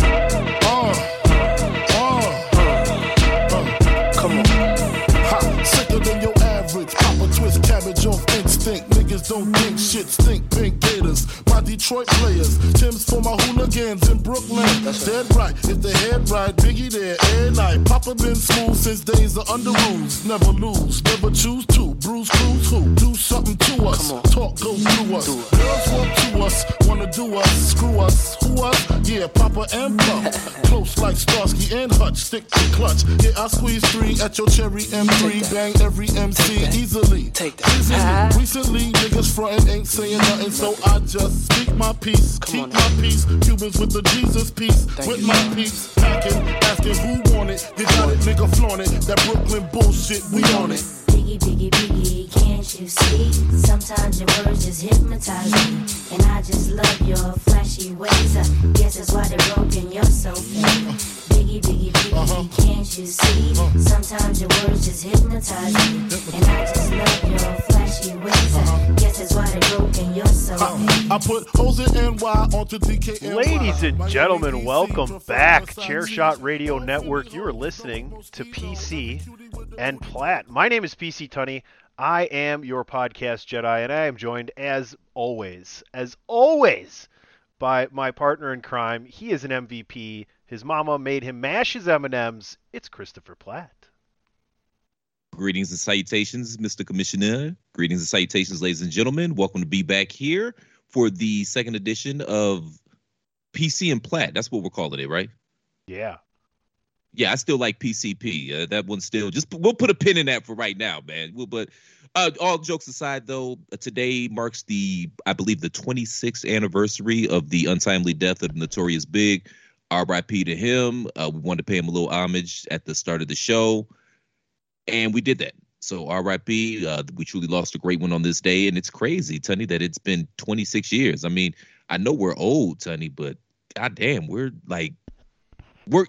uh, uh, Uh, uh, uh, come on. Ha, sicker than your average. Papa twist cabbage instinct. Niggas don't think shit stink. Pink gators. My Detroit players. Tim's for my hooligans in Brooklyn. That's Dead right. If the head right, Biggie there every night. Papa been smooth since days of under rules. Never lose. Never choose to. Bruise, cruise, who? Do something to us. Talk, go through us. Girls want to us. Wanna do us. Screw us. Who us? Yeah, Papa and Pump. Close like Starsky and Hutch. Stick to clutch. Yeah, I squeeze three at your cherry M3. Bang every MC easily. Take that. Easily. Recently, niggas frontin' ain't saying nothing, so I just speak my peace. Keep my peace. Cubans with the Jesus peace. with my peace. Packing, asking who want it. You got it, nigga, flaunt it. That Brooklyn bullshit, we on it. Biggie, biggie, biggie, can't you see? Sometimes your words just hypnotize me. And I just love your flashy ways. I guess that's why they're broken, you're so fake. Biggie, biggie, biggie, can't you see? Sometimes your words just hypnotize me. And I just love your flashy ways. I guess that's why they're broken, you're so fake. I put hoes in NY onto DKNY. Ladies and gentlemen, welcome back. Chairshot Radio Network. You are listening to PC and Platt. My name is PC Tunney. I am your podcast Jedi, and I am joined as always, as always, by my partner in crime. He is an MVP. His mama made him mash his M&Ms. It's Christopher Platt. Greetings and salutations, Mr. Commissioner. Greetings and salutations, ladies and gentlemen. Welcome to be back here for the second edition of PC and Platt. That's what we're calling it, right? Yeah. Yeah, I still like PCP. Uh, that one's still just we'll put a pin in that for right now, man. We'll, but uh, all jokes aside, though, uh, today marks the I believe the 26th anniversary of the untimely death of Notorious Big. R.I.P. to him. Uh, we wanted to pay him a little homage at the start of the show, and we did that. So R.I.P. Uh, we truly lost a great one on this day, and it's crazy, Tony, that it's been 26 years. I mean, I know we're old, Tony, but goddamn, we're like we're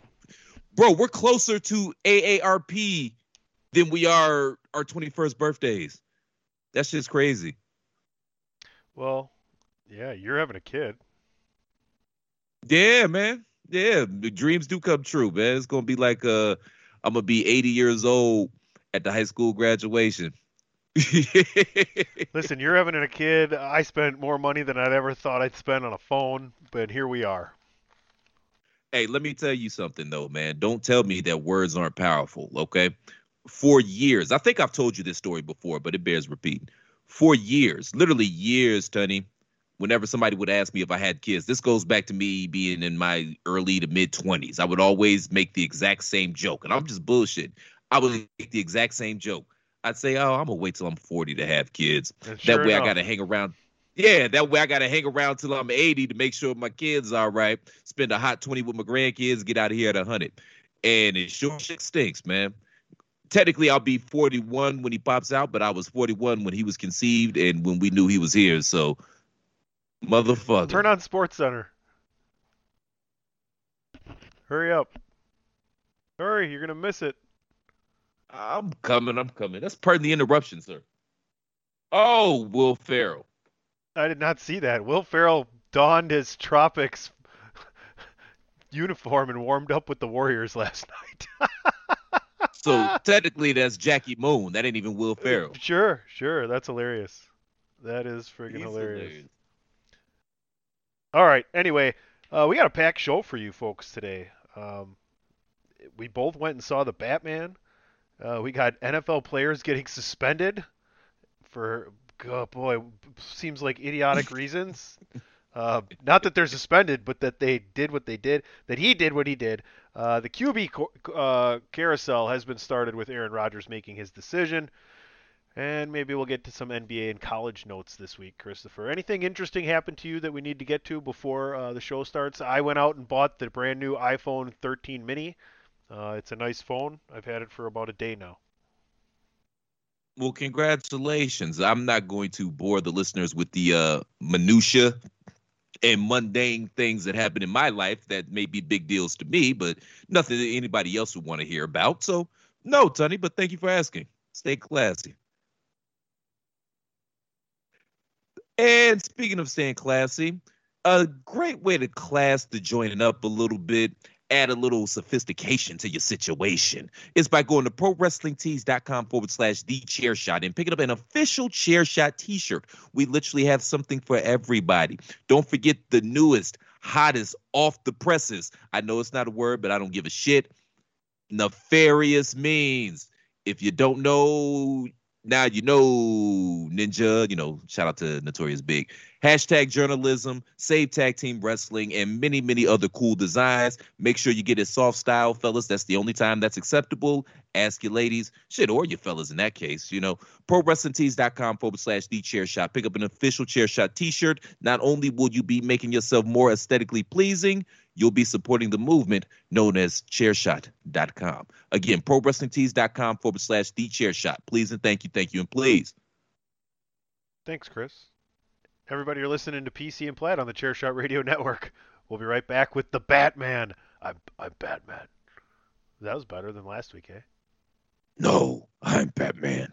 bro, we're closer to AARP than we are our 21st birthdays. That's just crazy. Well, yeah, you're having a kid. Yeah, man. Yeah, dreams do come true, man. It's gonna be like uh, I'm gonna be 80 years old at the high school graduation. Listen, you're having a kid. I spent more money than I'd ever thought I'd spend on a phone, but here we are. Hey, let me tell you something though, man. Don't tell me that words aren't powerful, okay? For years, I think I've told you this story before, but it bears repeating. For years, literally years, Tony, whenever somebody would ask me if I had kids, this goes back to me being in my early to mid 20s. I would always make the exact same joke, and I'm just bullshit. I would make the exact same joke. I'd say, "Oh, I'm gonna wait till I'm 40 to have kids. And that way, enough. I gotta hang around. Yeah, that way I gotta hang around till I'm 80 to make sure my kids are all right. Spend a hot 20 with my grandkids. Get out of here at 100. And it sure shit stinks, man. Technically, I'll be 41 when he pops out, but I was 41 when he was conceived and when we knew he was here. So, motherfucker. Turn on Sports Center. Hurry up. Hurry, you're gonna miss it. I'm coming. I'm coming. That's part of the interruption, sir. Oh, Will Ferrell. I did not see that. Will Ferrell donned his tropics uniform and warmed up with the Warriors last night. So technically, that's Jackie Moon. That ain't even Will Ferrell. sure, sure. That's hilarious. That is friggin' He's hilarious. All right. Anyway, uh, we got a packed show for you folks today. Um, we both went and saw the Batman. Uh, we got NFL players getting suspended for, oh boy, seems like idiotic reasons. Uh, not that they're suspended, but that they did what they did, that he did what he did. Uh, the QB co- uh, carousel has been started with Aaron Rodgers making his decision. And maybe we'll get to some NBA and college notes this week, Christopher. Anything interesting happened to you that we need to get to before uh, the show starts? I went out and bought the brand new iPhone 13 mini. Uh, it's a nice phone. I've had it for about a day now. Well, congratulations. I'm not going to bore the listeners with the uh, minutia and mundane things that happen in my life that may be big deals to me, but nothing that anybody else would want to hear about. So, no, Tony, but thank you for asking. Stay classy. And speaking of staying classy, a great way to class the joining up a little bit, add a little sophistication to your situation, is by going to prowrestlingtees.com forward slash the chair shot and picking up an official chair shot t shirt. We literally have something for everybody. Don't forget the newest, hottest, off the presses. I know it's not a word, but I don't give a shit. Nefarious means. If you don't know, now you know ninja you know shout out to notorious big. Hashtag journalism save tag team wrestling and many many other cool designs. Make sure you get it soft style fellas. That's the only time that's acceptable. Ask your ladies shit or your fellas in that case you know. Prowrestlingtees.com forward slash the chair shot. Pick up an official chair shot t-shirt. Not only will you be making yourself more aesthetically pleasing you'll be supporting the movement known as chairshot.com. Again, prowrestlingtees.com forward slash the chair shot. Please and thank you, thank you, and please. Thanks, Chris. Everybody, you're listening to PC and Platt on the Chairshot Radio Network. We'll be right back with the Batman. I'm I'm Batman. That was better than last week, eh? No, I'm Batman.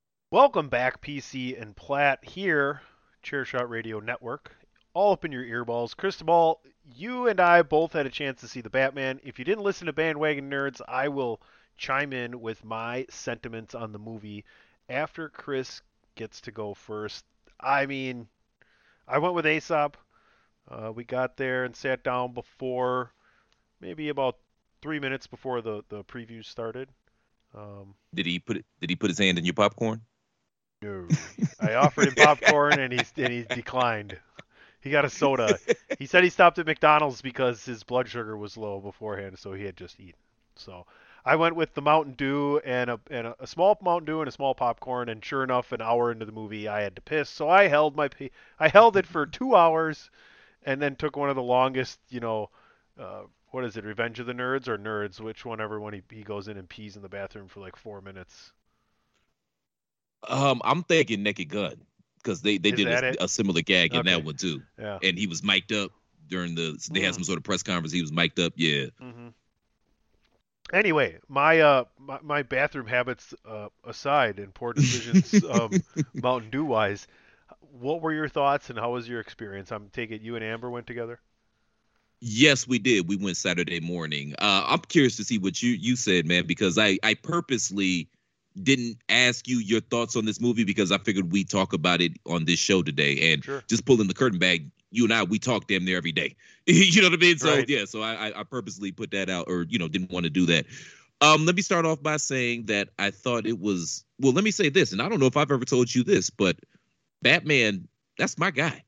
Welcome back, PC and Platt here, Chairshot Radio Network. All up in your earballs. Cristobal, you and I both had a chance to see the Batman. If you didn't listen to Bandwagon Nerds, I will chime in with my sentiments on the movie after Chris gets to go first. I mean, I went with Aesop. Uh, we got there and sat down before, maybe about three minutes before the, the preview started. Um, Did he put it, did he put his hand in your popcorn? No. I offered him popcorn and he and he declined. He got a soda. He said he stopped at McDonald's because his blood sugar was low beforehand, so he had just eaten. So I went with the Mountain Dew and a and a, small Mountain Dew and a small popcorn. And sure enough, an hour into the movie, I had to piss. So I held my I held it for two hours, and then took one of the longest, you know, uh, what is it, Revenge of the Nerds or Nerds? Which one ever when he he goes in and pees in the bathroom for like four minutes. Um, I'm thinking Naked Gun because they, they Is did a, a similar gag in that one too. Yeah. And he was mic'd up during the they had Mm. some sort of press conference. He was mic'd up. Yeah. hmm Anyway, my uh my, my bathroom habits uh, aside and poor decisions um, Mountain Dew wise, what were your thoughts and how was your experience? I'm taking you and Amber went together. Yes, we did. We went Saturday morning. Uh, I'm curious to see what you you said, man, because I I purposely didn't ask you your thoughts on this movie because I figured we talk about it on this show today, and Sure. just pulling the curtain back. You and I, we talk damn near every day. you know what I mean? So Right. yeah, so I, I I purposely put that out, or you know, didn't want to do that. Um, let me start off by saying that I thought it was well. Let me say this, and I don't know if I've ever told you this, but Batman, that's my guy.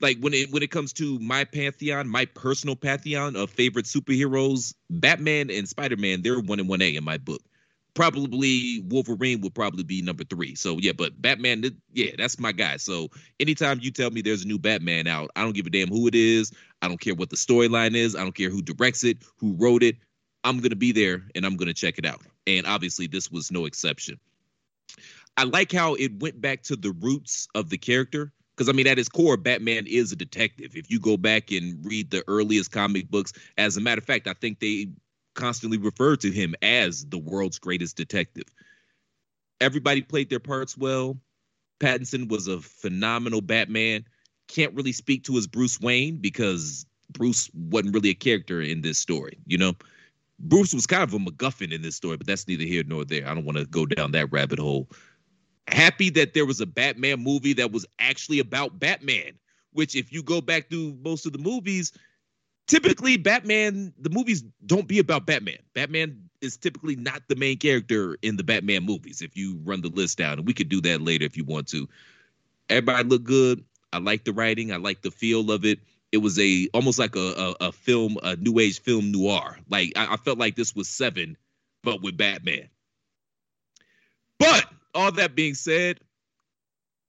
like when it when it comes to my pantheon, my personal pantheon of favorite superheroes, Batman and Spider Man, they're one and one A in my book. Probably Wolverine would probably be number three. So yeah, but Batman, yeah, that's my guy. So anytime you tell me there's a new Batman out, I don't give a damn who it is. I don't care what the storyline is. I don't care who directs it, who wrote it. I'm gonna be there and I'm gonna check it out. And obviously, this was no exception. I like how it went back to the roots of the character because I mean, at his core, Batman is a detective. If you go back and read the earliest comic books, as a matter of fact, I think they constantly referred to him as the world's greatest detective. Everybody played their parts well. Pattinson was a phenomenal Batman. Can't really speak to his Bruce Wayne because Bruce wasn't really a character in this story, you know? Bruce was kind of a MacGuffin in this story, but that's neither here nor there. I don't want to go down that rabbit hole happy that there was a Batman movie that was actually about Batman, which if you go back through most of the movies, typically Batman, the movies don't be about Batman. Batman is typically not the main character in the Batman movies if you run the list down. And we could do that later if you want to. Everybody looked good. I like the writing. I like the feel of it. It was a almost like a, a, a film, a new age film noir. Like I, I felt like this was Seven, but with Batman. But all that being said,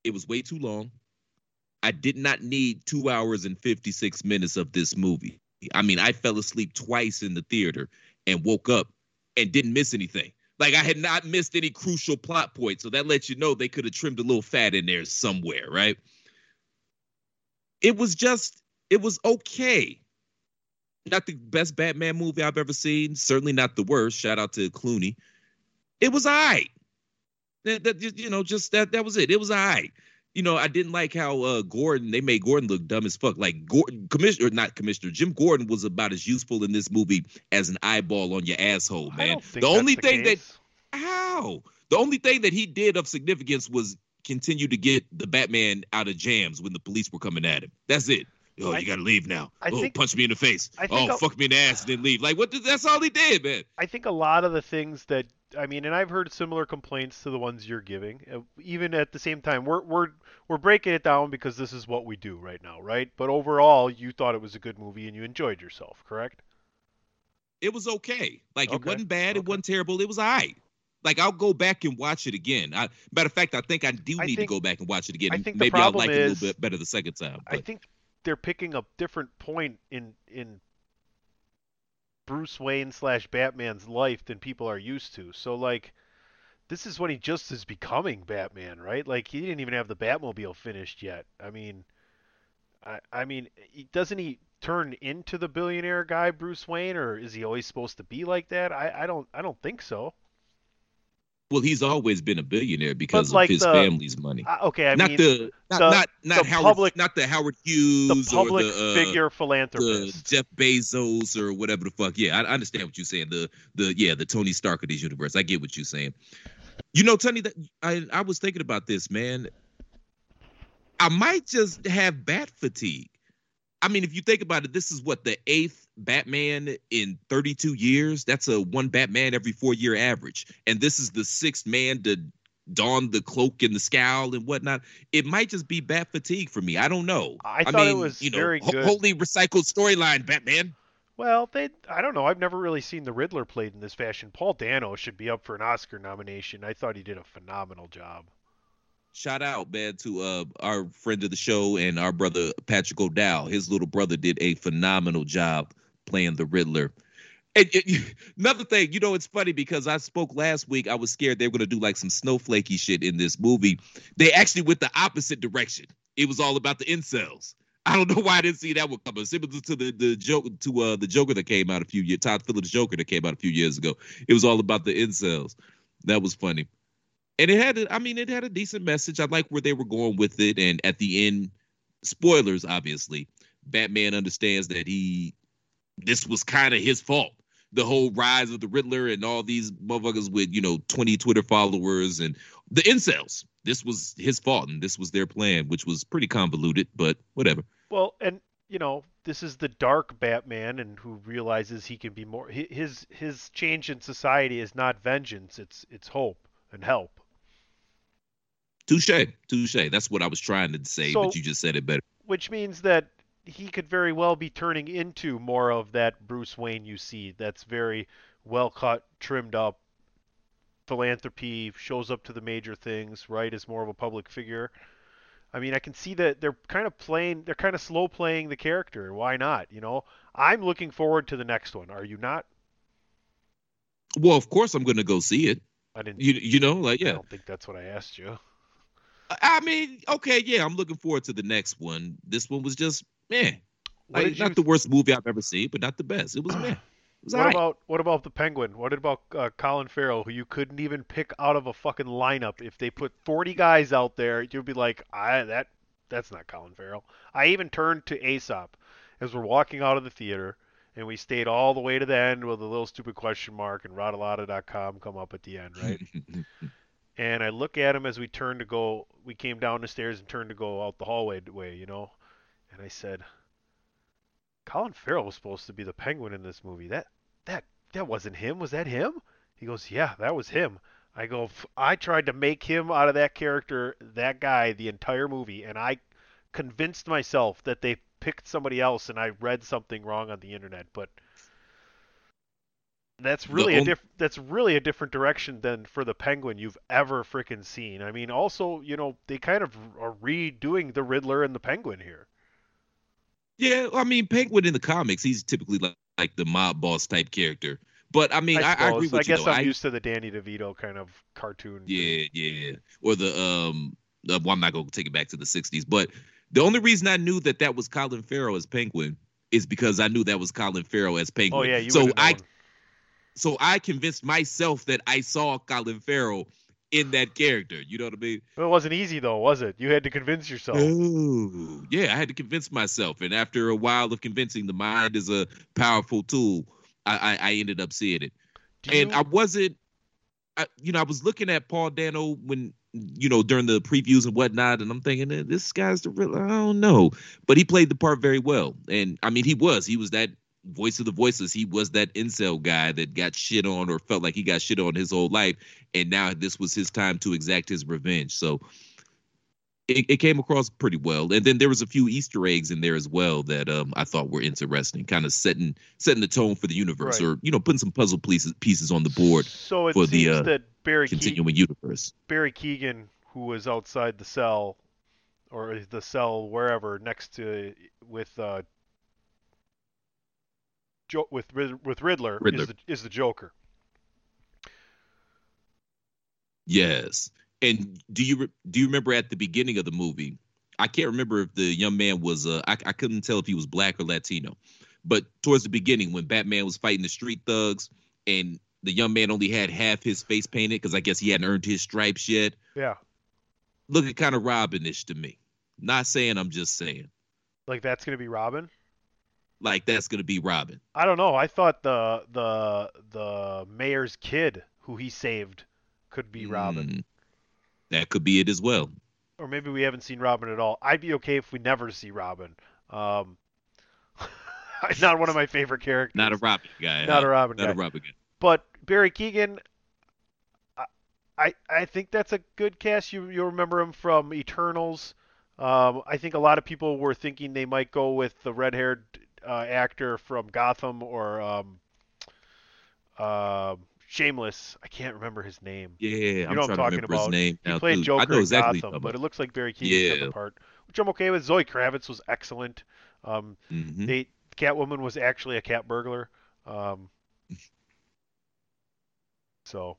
it was way too long. I did not need two hours and 56 minutes of this movie. I mean, I fell asleep twice in the theater and woke up and didn't miss anything. Like I had not missed any crucial plot points. So that lets you know they could have trimmed a little fat in there somewhere, right? It was just, it was okay. Not the best Batman movie I've ever seen. Certainly not the worst. Shout out to Clooney. It was all right. That, that you know, just that that was it. It was all right. You know, I didn't like how uh, Gordon they made Gordon look dumb as fuck. Like Gordon, commissioner, not commissioner, Jim Gordon was about as useful in this movie as an eyeball on your asshole, man. the only the thing case. that how the only thing that he did of significance was continue to get the Batman out of jams when the police were coming at him. That's it. Oh, I- you gotta leave now. I oh, think- punch me in the face. Oh, I'll- fuck me in the ass and then leave. Like what? the- That's all he did, man. I think a lot of the things that I mean, and I've heard similar complaints to the ones you're giving. uh, Even at the same time, we're we're we're breaking it down because this is what we do right now, right? But overall, you thought it was a good movie and you enjoyed yourself, correct? it was okay. Like it wasn't bad. It wasn't terrible. It was all right. Like I'll go back and watch it again. I, matter of fact, I think I do I need think- to go back and watch it again. I think Maybe I'll like it a little bit better the second time. I think they're picking a different point in in Bruce Wayne slash Batman's life than people are used to. So like, this is when he just is becoming Batman, right? Like he didn't even have the Batmobile finished yet. I mean, I I mean, doesn't he turn into the billionaire guy Bruce Wayne, or is he always supposed to be like that? I I don't I don't think so. Well, he's always been a billionaire because like of his the- family's money. I, okay, I not mean the not the- not not the Howard public- not the Howard the Hughes public or the uh, figure the philanthropist. Jeff Bezos or whatever the fuck. Yeah, I, I understand what you're saying. The the yeah, the Tony Stark of this universe. I get what you're saying. You know, Tony, that I I was thinking about this, man. I might just have bat fatigue. I mean, if you think about it, this is what the eighth Batman in 32 years. That's a one Batman every four year average, and this is the sixth man to don the cloak and the scowl and whatnot. It might just be bat fatigue for me. I don't know. I thought it mean, was you know, very good. wholly recycled storyline, Batman. Well, they I don't know. I've never really seen the Riddler played in this fashion. Paul Dano should be up for an Oscar nomination. I thought he did a phenomenal job. Shout out, man, to uh, our friend of the show and our brother Patrick O'Dowd. His little brother did a phenomenal job playing the Riddler. And, and another thing, you know, it's funny because I spoke last week. I was scared they were going to do like some snowflakey shit in this movie. They actually went the opposite direction. It was all about the incels. I don't know why I didn't see that one coming. Similar to the the joke to uh the Joker that came out a few years, Todd Phillips Joker that came out a few years ago. It was all about the incels. That was funny and it had a, I mean it had a decent message. I like where they were going with it, and at the end, spoilers obviously, Batman understands that he this was kind of his fault. The whole rise of the Riddler and all these motherfuckers with you know twenty Twitter followers and the incels. This was his fault, and this was their plan, which was pretty convoluted, but whatever. Well, and you know, this is the dark Batman, and who realizes he can be more. His his change in society is not vengeance; it's it's hope and help. Touche, touche. That's what I was trying to say, So- but you just said it better. which means that he could very well be turning into more of that Bruce Wayne you see. That's very well cut, trimmed up, philanthropy, shows up to the major things, right? Is more of a public figure. I mean, I can see that they're kind of playing, they're kind of slow playing the character. Why not? You know, I'm looking forward to the next one. Are you not? Well, of course I'm going to go see it. I didn't. You you know like yeah. I don't think that's what I asked you. I mean, okay, yeah, I'm looking forward to the next one. This one was just man, like, did you not the worst movie I've ever seen, but not the best. It was man. It was What about what about the Penguin? What about uh, Colin Farrell, who you couldn't even pick out of a fucking lineup? If they put 40 guys out there, you'd be like, I that that's not Colin Farrell. I even turned to Aesop as we're walking out of the theater, and we stayed all the way to the end with a little stupid question mark and Rataalada.com come up at the end, right? and I look at him as we turned to go. We came down the stairs and turned to go out the hallway way, you know. And I said, Colin Farrell was supposed to be the Penguin in this movie. That that that wasn't him. Was that him? He goes, Yeah, that was him. I go, I tried to make him out of that character, that guy, the entire movie, and I convinced myself that they picked somebody else, and I read something wrong on the internet. But that's The really a on- diff- that's really a different direction than for the Penguin you've ever freaking seen. I mean, also, you know, they kind of are redoing the Riddler and the Penguin here. Yeah, I mean, Penguin in the comics, he's typically like, like the mob boss type character. But I mean, I, I, suppose. agree with I you. guess though. I'm I- used to the Danny DeVito kind of cartoon. Yeah, yeah. Or the um, well, I'm not gonna take it back to the '60s, but the only reason I knew that that was Colin Farrell as Penguin is because I knew that was Colin Farrell as Penguin. Oh yeah, you so I known. So I convinced myself that I saw Colin Farrell in that character. You know what I mean? It wasn't easy though, was it? You had to convince yourself. Oh, yeah. I had to convince myself, and after a while of convincing, the mind is a powerful tool. I I, I ended up seeing it, Do and you- I wasn't. I, you know, I was looking at Paul Dano when you know during the previews and whatnot, and I'm thinking this guy's the real. I don't know, but he played the part very well, and I mean, he was he was that voice of the voiceless. He was that incel guy that got shit on or felt like he got shit on his whole life, and now this was his time to exact his revenge. So it, it came across pretty well. And then there was a few Easter eggs in there as well that um, I thought were interesting, kind of setting setting the tone for the universe, Right. or you know, putting some puzzle pieces pieces on the board so it for seems the, uh, that Barry continuing universe. Barry Keoghan, who was outside the cell or the cell wherever next to with uh, jo- with with Riddler, Riddler. is the, is the Joker. Yes. And do you do you remember at the beginning of the movie? I can't remember if the young man was uh, I, I couldn't tell if he was black or Latino, but towards the beginning when Batman was fighting the street thugs and the young man only had half his face painted because I guess he hadn't earned his stripes yet. Yeah, Looking kind of Robinish to me. Not saying I'm just saying. like that's gonna be Robin. Like that's gonna be Robin. I don't know. I thought the the the mayor's kid who he saved could be Robin. Mm, that could be it as well. or maybe we haven't seen Robin at all. I'd be okay if we never see Robin. Um, not one of my favorite characters. Not a Robin guy. Not huh? a Robin Not guy. a Robin guy. But Barry Keoghan, I, I I think that's a good cast. You you'll remember him from Eternals. Um, I think a lot of people were thinking they might go with the red-haired uh, actor from Gotham or um, uh, Shameless. I can't remember his name. Yeah, You I'm know what I'm talking remember about. his name He now played. Joker I know in exactly Gotham, but it looks like Barry got Yeah. the part, which I'm okay with. Zoe Kravitz was excellent. Um. Mhm. they Catwoman was actually a cat burglar. Um, so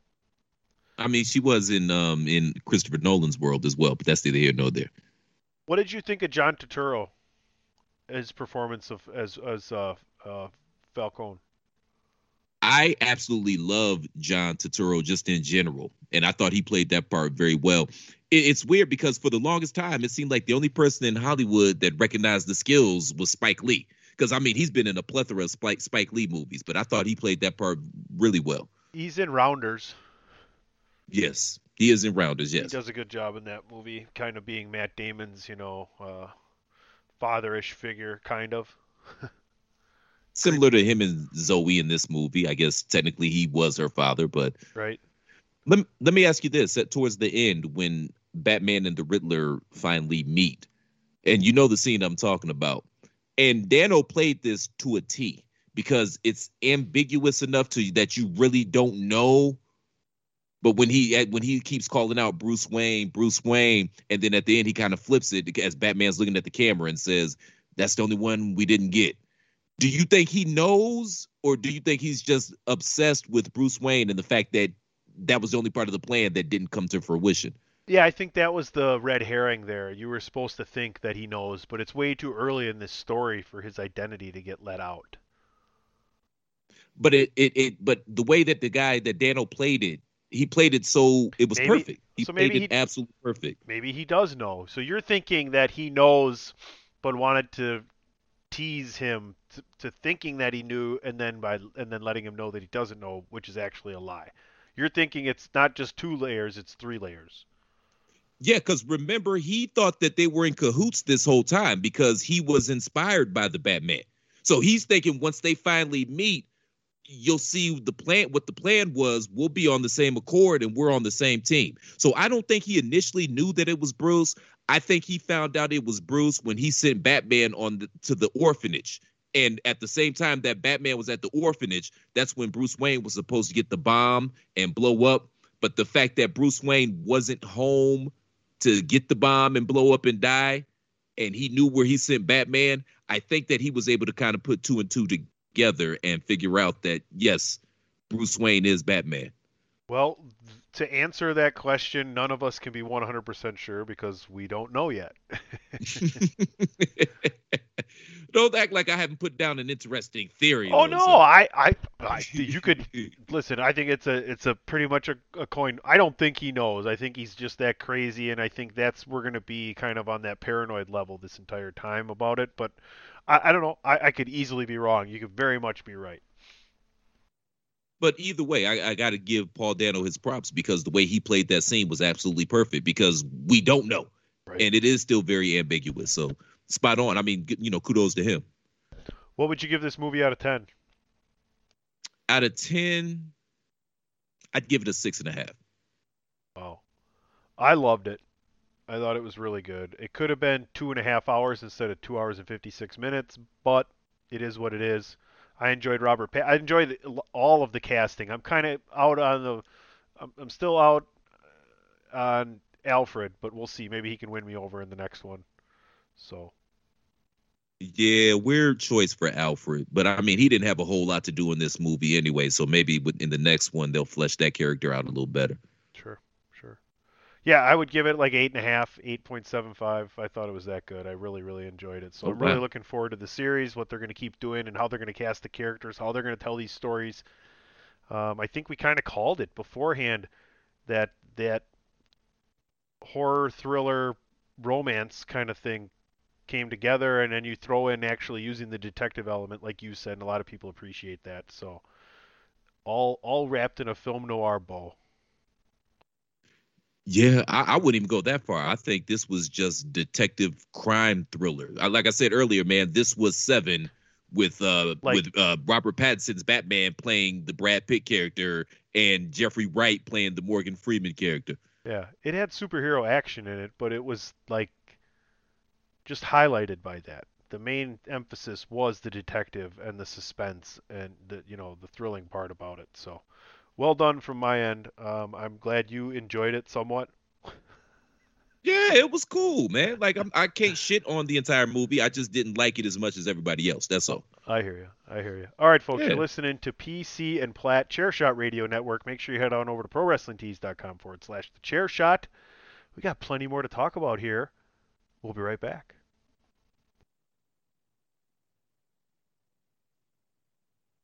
I mean, she was in um in Christopher Nolan's world as well, but that's neither here nor there. What did you think of John Turturro? His performance of as as uh, uh, Falcone. I absolutely love John Turturro just in general, and I thought he played that part very well. It, it's weird because for the longest time, it seemed like the only person in Hollywood that recognized the skills was Spike Lee. Because I mean, he's been in a plethora of Spike Spike Lee movies, but I thought he played that part really well. He's in Rounders. Yes, he is in Rounders. Yes, he does a good job in that movie, kind of being Matt Damon's, you know, uh, fatherish figure, kind of. similar to him and Zoe in this movie. I guess technically he was her father, but Right. let me, let me ask you this: at towards the end, when Batman and the Riddler finally meet, and you know the scene I'm talking about. And Dano played this to a T because it's ambiguous enough to that you really don't know. But when he when he keeps calling out Bruce Wayne, Bruce Wayne, and then at the end he kind of flips it as Batman's looking at the camera and says, "That's the only one we didn't get." Do you think he knows, or do you think he's just obsessed with Bruce Wayne and the fact that that was the only part of the plan that didn't come to fruition? Yeah, I think that was the red herring there. You were supposed to think that he knows, but it's way too early in this story for his identity to get let out. But it, it, it but the way that the guy that Dano played it, he played it so it was Maybe- perfect. He so played it he- absolutely perfect. Maybe he does know. So you're thinking that he knows, but wanted to tease him to, to thinking that he knew, and then by and then letting him know that he doesn't know, which is actually a lie. You're thinking it's not just two layers; it's three layers. Yeah, because remember, he thought that they were in cahoots this whole time because he was inspired by the Batman. So he's thinking once they finally meet, you'll see the plan. What the plan was, we'll be on the same accord and we're on the same team. So I don't think he initially knew that it was Bruce. I think he found out it was Bruce when he sent Batman on the, to the orphanage. And at the same time that Batman was at the orphanage, that's when Bruce Wayne was supposed to get the bomb and blow up. But the fact that Bruce Wayne wasn't home to get the bomb and blow up and die, and he knew where he sent Batman, I think that he was able to kind of put two and two together and figure out that yes, Bruce Wayne is Batman. Well, to answer that question, none of us can be 100% sure because we don't know yet. Don't act like I haven't put down an interesting theory. oh though, no, so- I, I, I, you could listen. I think it's a, it's a pretty much a, a coin. I don't think he knows. I think he's just that crazy, and I think that's we're gonna be kind of on that paranoid level this entire time about it. But I, I don't know. I, I could easily be wrong. You could very much be right. But either way, I, I got to give Paul Dano his props because the way he played that scene was absolutely perfect because we don't know. Right. And it is still very ambiguous. So spot on. I mean, you know, kudos to him. What would you give this movie out of ten? Out of 10, I'd give it a six and a half. Oh, I loved it. I thought it was really good. It could have been two and a half hours instead of two hours and fifty six minutes, but it is what it is. I enjoyed Robert. Pa- I enjoyed all of the casting. I'm kind of out on the. I'm, I'm still out uh, on Alfred, but we'll see. Maybe he can win me over in the next one. So Yeah, weird choice for Alfred. But I mean, he didn't have a whole lot to do in this movie anyway. So maybe in the next one, they'll flesh that character out a little better. Yeah, I would give it like eight and a half, eight point seven five. I thought it was that good. I really, really enjoyed it. So Oh, I'm really looking forward to the series, what they're going to keep doing, and how they're going to cast the characters, how they're going to tell these stories. Um, I think we kind of called it beforehand that that horror thriller romance kind of thing came together, and then you throw in actually using the detective element, like you said, and a lot of people appreciate that. So all all wrapped in a film noir bow. Yeah, I, I wouldn't even go that far. I think this was just detective crime thriller. I, like I said earlier, man, this was Seven with uh Like- with uh Robert Pattinson's Batman playing the Brad Pitt character and Jeffrey Wright playing the Morgan Freeman character. Yeah, it had superhero action in it, but it was like just highlighted by that. The main emphasis was the detective and the suspense and the you know the thrilling part about it. So, well done from my end. Um, I'm glad you enjoyed it somewhat. Yeah, it was cool, man. Like I'm, I can't shit on the entire movie. I just didn't like it as much as everybody else. That's all. I hear you. I hear you. All right, folks, Yeah. you're listening to PC and Platt Chairshot Radio Network. Make sure you head on over to ProWrestlingTees.com forward slash the Chair Shot. We got plenty more to talk about here. We'll be right back.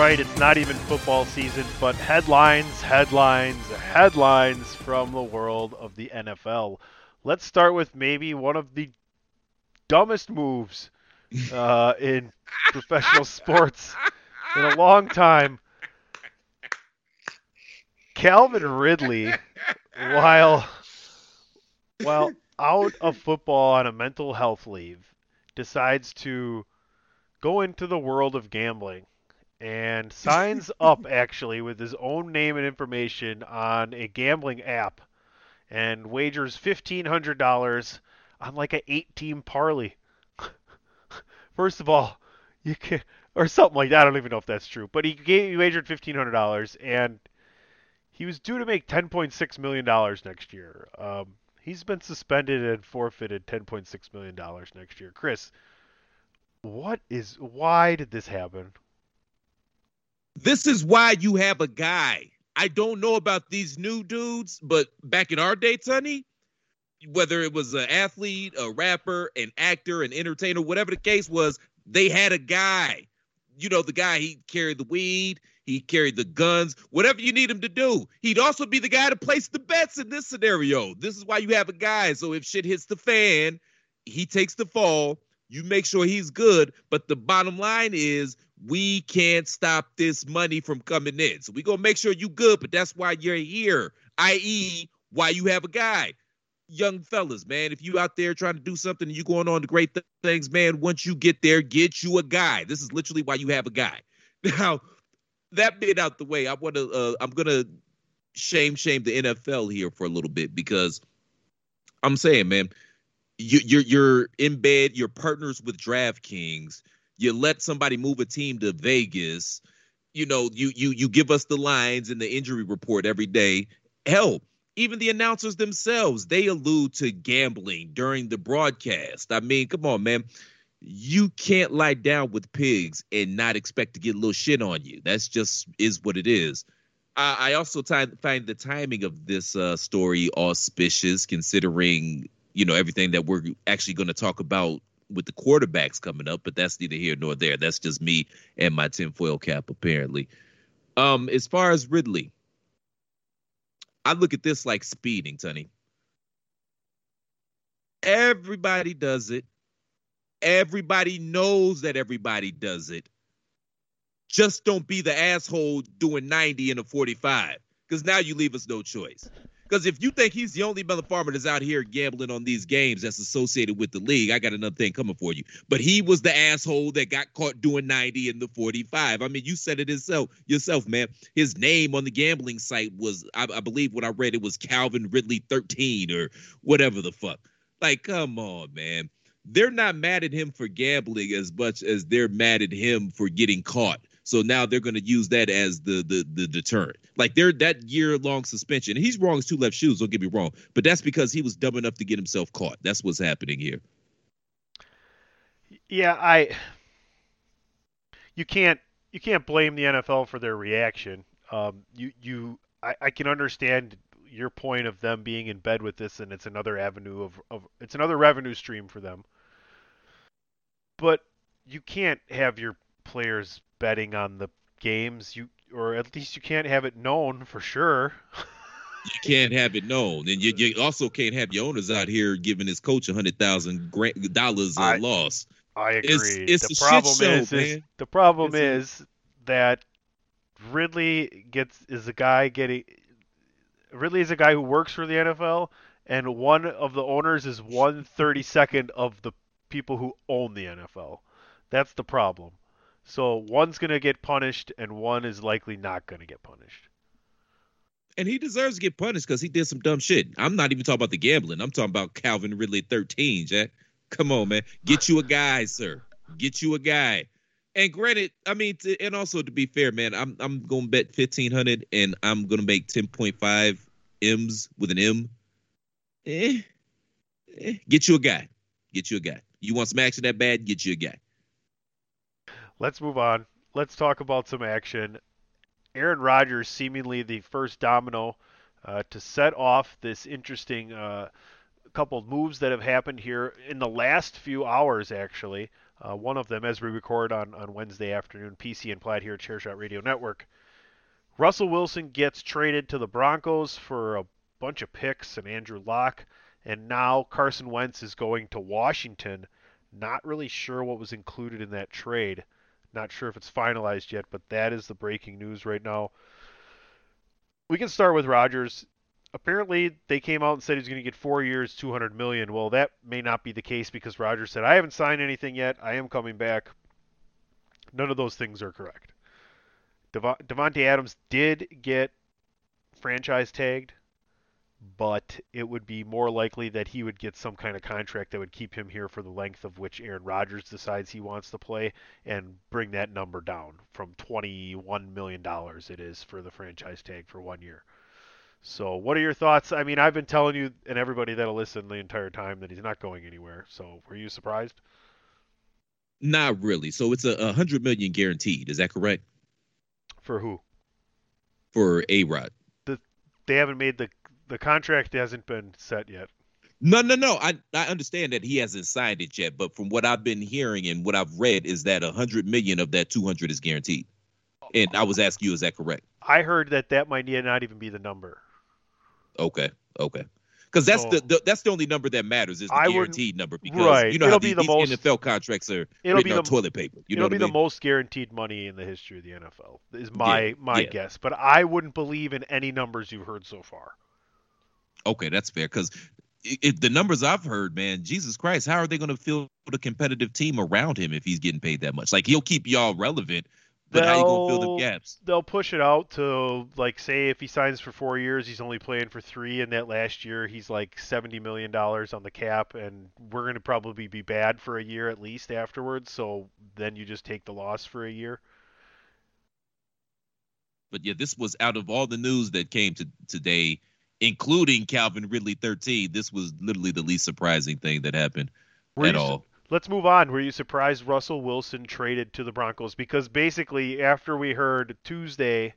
Right, it's not even football season, but headlines, headlines, headlines from the world of the NFL. Let's start with maybe one of the dumbest moves uh, in professional sports in a long time. Calvin Ridley, while while out of football on a mental health leave, decides to go into the world of gambling and signs up actually with his own name and information on a gambling app and wagers $1500 on like an 8 team parlay. First of all, you can or something like that. I don't even know if that's true, but he gave he wagered $1500 and he was due to make $10.6 million next year. Um, he's been suspended and forfeited $10.6 million next year. Chris, what is why did this happen? This is why you have a guy. I don't know about these new dudes, but back in our day, Sonny, whether it was an athlete, a rapper, an actor, an entertainer, whatever the case was, they had a guy. You know, the guy, he carried the weed, he carried the guns, whatever you need him to do. He'd also be the guy to place the bets in this scenario. This is why you have a guy. So if shit hits the fan, he takes the fall. You make sure he's good. But the bottom line is we can't stop this money from coming in. So we gonna make sure you good, but that's why you're here, i.e., why you have a guy. Young fellas, man, if you out there trying to do something and you going on to great th- things, man, once you get there, get you a guy. This is literally why you have a guy. Now, that being out the way, I want to. Uh, I'm gonna shame shame the NFL here for a little bit because I'm saying, man, you, you're you're in bed, you're partners with DraftKings. You let somebody move a team to Vegas. You know, you you you give us the lines and the injury report every day. Hell, even the announcers themselves, they allude to gambling during the broadcast. I mean, come on, man you can't lie down with pigs and not expect to get a little shit on you. That's just is what it is. I, I also t- find the timing of this uh, story auspicious, considering you know everything that we're actually going to talk about with the quarterbacks coming up. But that's neither here nor there. That's just me and my tinfoil cap, apparently. Um, as far as Ridley, I look at this like speeding, Tony. Everybody does it Everybody knows that everybody does it. Just don't be the asshole doing 90 in a 45, because now you leave us no choice. Because if you think he's the only mother farmer that's out here gambling on these games that's associated with the league, I got another thing coming for you. But he was the asshole that got caught doing 90 in the 45. I mean, you said it yourself, yourself, man. His name on the gambling site was, I, I believe, when I read it was Calvin Ridley 13 or whatever the fuck. Like, come on, man they're not mad at him for gambling as much as they're mad at him for getting caught. So now they're going to use that as the the the deterrent. Like they're that year long suspension. He's wrong as two left shoes. Don't get me wrong, but that's because he was dumb enough to get himself caught. That's what's happening here. Yeah, I. You can't you can't blame the NFL for their reaction. Um, you you I, I can understand your point of them being in bed with this, and it's another avenue of, of it's another revenue stream for them. But you can't have your players betting on the games. You or at least you can't have it known for sure. you can't have it known, and you, you also can't have your owners out here giving his coach a hundred thousand dollars a loss. I agree. It's, it's the problem show, is, is, the problem it's is a... that Ridley gets is a guy getting Ridley is a guy who works for the NFL, and one of the owners is one thirty second of the people who own the NFL. That's the problem. So one's going to get punished, and one is likely not going to get punished. And he deserves to get punished because he did some dumb shit. I'm not even talking about the gambling. I'm talking about Calvin Ridley 13, Jack. Come on, man. Get you a guy, sir. Get you a guy. And granted, I mean, to, and also to be fair, man, I'm I'm gonna bet fifteen hundred, and I'm gonna make ten point five m's with an M. Eh, eh, get you a guy. Get you a guy. You want some action that bad? Get you a guy. Let's move on. Let's talk about some action. Aaron Rodgers, seemingly the first domino uh, to set off this interesting uh, couple of moves that have happened here in the last few hours, actually. Uh, one of them, as we record on, on Wednesday afternoon, PC and Platt here at Chairshot Radio Network. Russell Wilson gets traded to the Broncos for a bunch of picks and Andrew Lock, and now Carson Wentz is going to Washington. Not really sure what was included in that trade. Not sure if it's finalized yet, but that is the breaking news right now. We can start with Rodgers. Apparently, they came out and said he's going to get four years, 200 million. Well, that may not be the case because Rodgers said, "I haven't signed anything yet. I am coming back." None of those things are correct. Dev- Davante Adams did get franchise tagged, but it would be more likely that he would get some kind of contract that would keep him here for the length of which Aaron Rodgers decides he wants to play and bring that number down from 21 million dollars it is for the franchise tag for one year. So, what are your thoughts? I mean, I've been telling you and everybody that'll listen the entire time that he's not going anywhere. So, were you surprised? Not really. So it's a, a hundred million guaranteed. Is that correct? For who? For A Rod. The, they haven't made the the contract hasn't been set yet. No, no, no. I I understand that he hasn't signed it yet, but from what I've been hearing and what I've read is that a hundred million of that two hundred is guaranteed. And I was asking you, is that correct? I heard that that might not even be the number. Okay, okay. Because that's So- the, the that's the only number that matters is the I guaranteed number. Because Right. you know It'll how be these, the most- NFL contracts are it'll be on the- toilet paper. You know It'll what be I the mean? most guaranteed money in the history of the NFL. Is my Yeah, my yeah. guess, but I wouldn't believe in any numbers you've heard so far. Okay, that's fair. Because if the numbers I've heard, man, Jesus Christ, how are they going to field a competitive team around him if he's getting paid that much? Like he'll keep y'all relevant, but how you going to fill the gaps? They'll push it out to like say if he signs for four years, he's only playing for three, and that last year he's like seventy million dollars on the cap, and we're going to probably be bad for a year at least afterwards. So then you just take the loss for a year. But yeah, this was out of all the news that came to today, including Calvin Ridley 13. This was literally the least surprising thing that happened Were at su- all. Let's move on. Were you surprised Russell Wilson traded to the Broncos? Because basically, after we heard Tuesday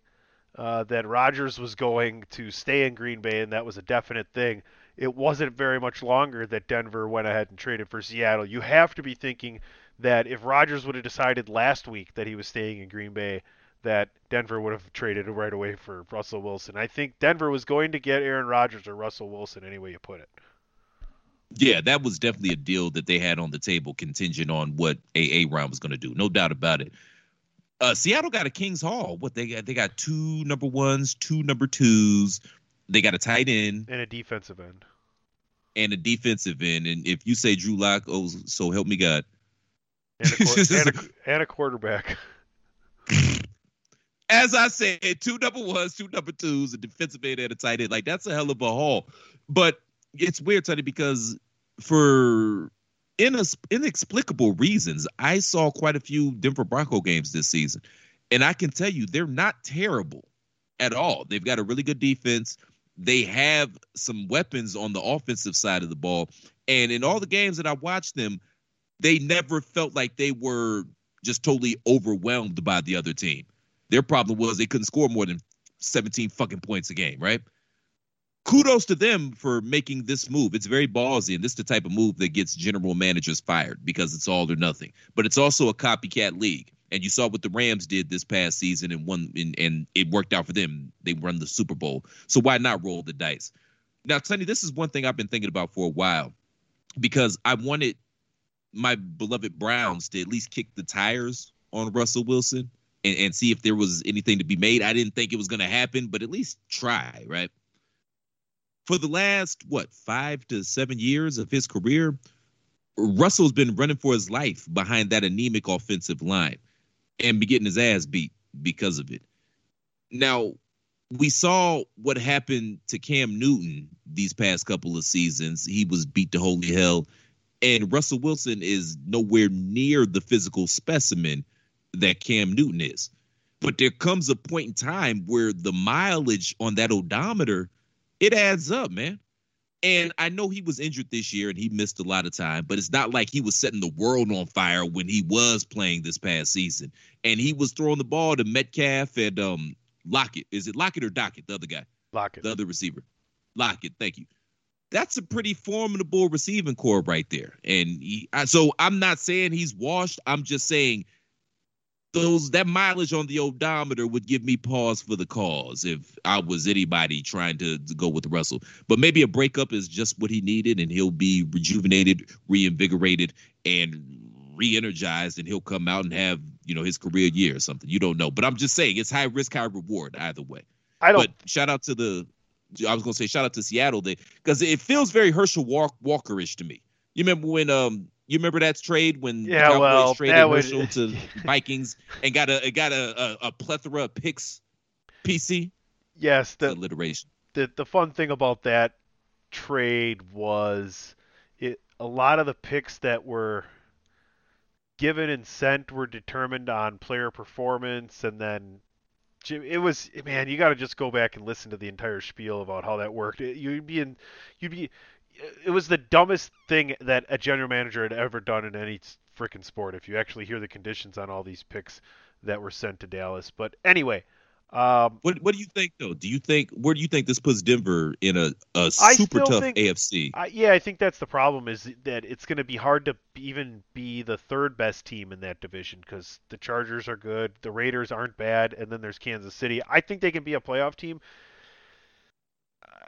uh, that Rodgers was going to stay in Green Bay and that was a definite thing, it wasn't very much longer that Denver went ahead and traded for Seattle. You have to be thinking that if Rodgers would have decided last week that he was staying in Green Bay, that Denver would have traded right away for Russell Wilson. I think Denver was going to get Aaron Rodgers or Russell Wilson, any way you put it. Yeah, that was definitely a deal that they had on the table, contingent on what AA Ron was going to do. No doubt about it. Uh, Seattle got a Kings Hall. What they got? They got two number ones, two number twos. They got a tight end And a defensive end. and a defensive end. And if you say Drew Lock, oh, so help me God. And a, and a, and a quarterback. As I said, two number ones, two number twos, a defensive end and a tight end. Like that's a hell of a haul. But it's weird, Tony, because for inex- inexplicable reasons, I saw quite a few Denver Bronco games this season, and I can tell you they're not terrible at all. They've got a really good defense. They have some weapons on the offensive side of the ball, and in all the games that I watched them, they never felt like they were just totally overwhelmed by the other team. Their problem was they couldn't score more than 17 fucking points a game, right? Kudos to them for making this move. It's very ballsy, and this is the type of move that gets general managers fired because it's all or nothing. But it's also a copycat league. And you saw what the Rams did this past season and won and, and it worked out for them. They won the Super Bowl. So why not roll the dice? Now, Sonny, this is one thing I've been thinking about for a while because I wanted my beloved Browns to at least kick the tires on Russell Wilson and, and see if there was anything to be made. I didn't think it was going to happen, but at least try, right? For the last, what, five to seven years of his career, Russell's been running for his life behind that anemic offensive line and be getting his ass beat because of it. Now, we saw what happened to Cam Newton these past couple of seasons. He was beat to holy hell. And Russell Wilson is nowhere near the physical specimen that Cam Newton is. But there comes a point in time where the mileage on that odometer, it adds up, man. And I know he was injured this year and he missed a lot of time, but it's not like he was setting the world on fire when he was playing this past season. And he was throwing the ball to Metcalf and um Lockett. Is it Lockett or Dockett, the other guy? Lock it. the other receiver. Lockett, thank you. that's a pretty formidable receiving corps right there. And he, so I'm not saying he's washed. I'm just saying those that mileage on the odometer would give me pause for the cause if I was anybody trying to, to go with Russell. But maybe a breakup is just what he needed, and he'll be rejuvenated, reinvigorated, and re-energized, and he'll come out and have you know his career year or something. You don't know, but I'm just saying it's high risk, high reward either way. I don't. But shout out to the I was gonna say shout out to Seattle because it feels very Herschel Walk, Walkerish to me. You remember when um you remember that trade when yeah, the Cowboys well, traded that would- to Vikings and got a got a, a, a plethora of picks. PC yes, the alliteration. the the fun thing about that trade was it a lot of the picks that were given and sent were determined on player performance and then it was man you got to just go back and listen to the entire spiel about how that worked It- you'd be in you'd be it was the dumbest thing that a general manager had ever done in any freaking sport if you actually hear the conditions on all these picks that were sent to Dallas but anyway um, What what do you think though? Do you think where do you think this puts Denver in a, a super tough think- AFC? I, yeah, I think that's the problem is that it's going to be hard to even be the third best team in that division because the Chargers are good, the Raiders aren't bad, and then there's Kansas City. I think they can be a playoff team.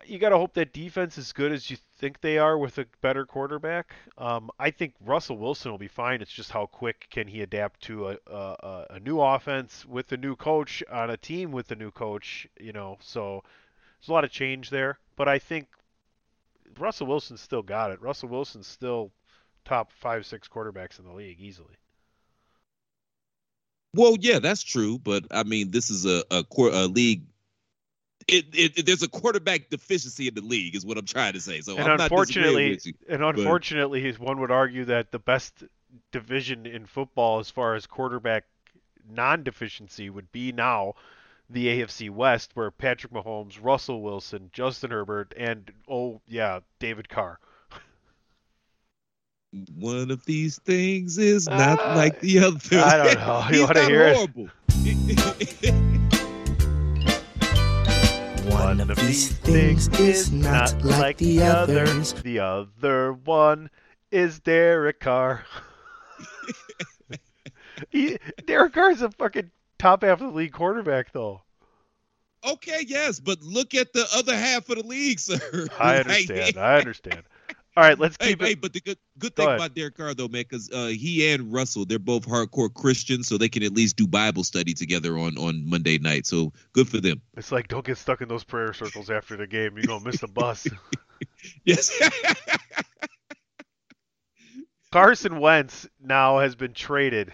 You got to hope that defense is good as you think they are with a better quarterback. Um, I think Russell Wilson will be fine. It's just how quick can he adapt to a, a, a- a new offense with a new coach on a team with a new coach. You know, so there's a lot of change there. But I think Russell Wilson still got it. Russell Wilson's still top five, six quarterbacks in the league easily. Well, yeah, that's true, but I mean, this is a a, a league. It, it, there's a quarterback deficiency in the league, is what I'm trying to say. So and I'm not unfortunately, you. and unfortunately, one would argue that the best division in football, as far as quarterback non-deficiency, would be now the AFC West, where Patrick Mahomes, Russell Wilson, Justin Herbert, and oh yeah, David Carr. One of these things is not Uh, like the other. I don't know. You wanna not hear it? horrible. One of these things is not like the others. The other one is Derek Carr. he, Derek Carr's a fucking top half of the league quarterback, though. okay, yes, but look at the other half of the league, sir. I understand. I understand. All right, let's Hey, keep hey, it. but the good good Go thing ahead. about Derek Carr though, man, because uh, he and Russell, they're both hardcore Christians, so they can at least do Bible study together on on Monday night. So good for them. It's like don't get stuck in those prayer circles after the game. You're gonna miss the bus. Yes. Carson Wentz now has been traded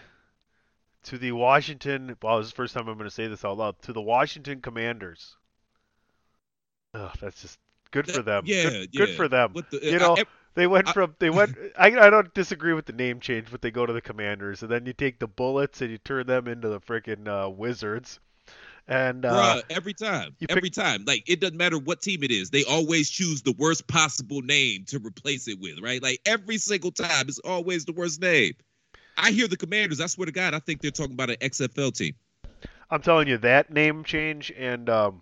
to the Washington. Well, this is the first time I'm going to say this out loud. To the Washington Commanders. Oh, that's just good for them. yeah, good, yeah. good for them. The- you I- know, I- they went from they went. I I don't disagree with the name change, but they go to the Commanders, and then you take the Bullets and you turn them into the freaking uh, Wizards. And uh, Bruh, every time, pick- every time, like it doesn't matter what team it is, they always choose the worst possible name to replace it with, right? Like every single time, it's always the worst name. I hear the Commanders. I swear to God, I think they're talking about an XFL team. I'm telling you that name change and um,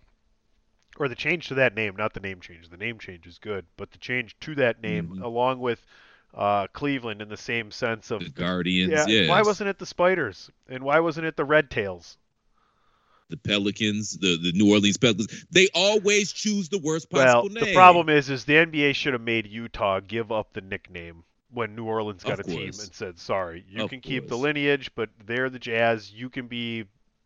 or the change to that name, not the name change. The name change is good, but the change to that name, Mhm. along with uh, Cleveland, in the same sense of The Guardians, yeah. yes. Why wasn't it the Spiders and why wasn't it the Red Tails? the Pelicans, the the New Orleans Pelicans? They always choose the worst Well, possible name. Well, the problem is, is the NBA should have made Utah give up the nickname when New Orleans got Of a team and said, "Sorry, you Of can keep the lineage, but they're the Jazz. You can be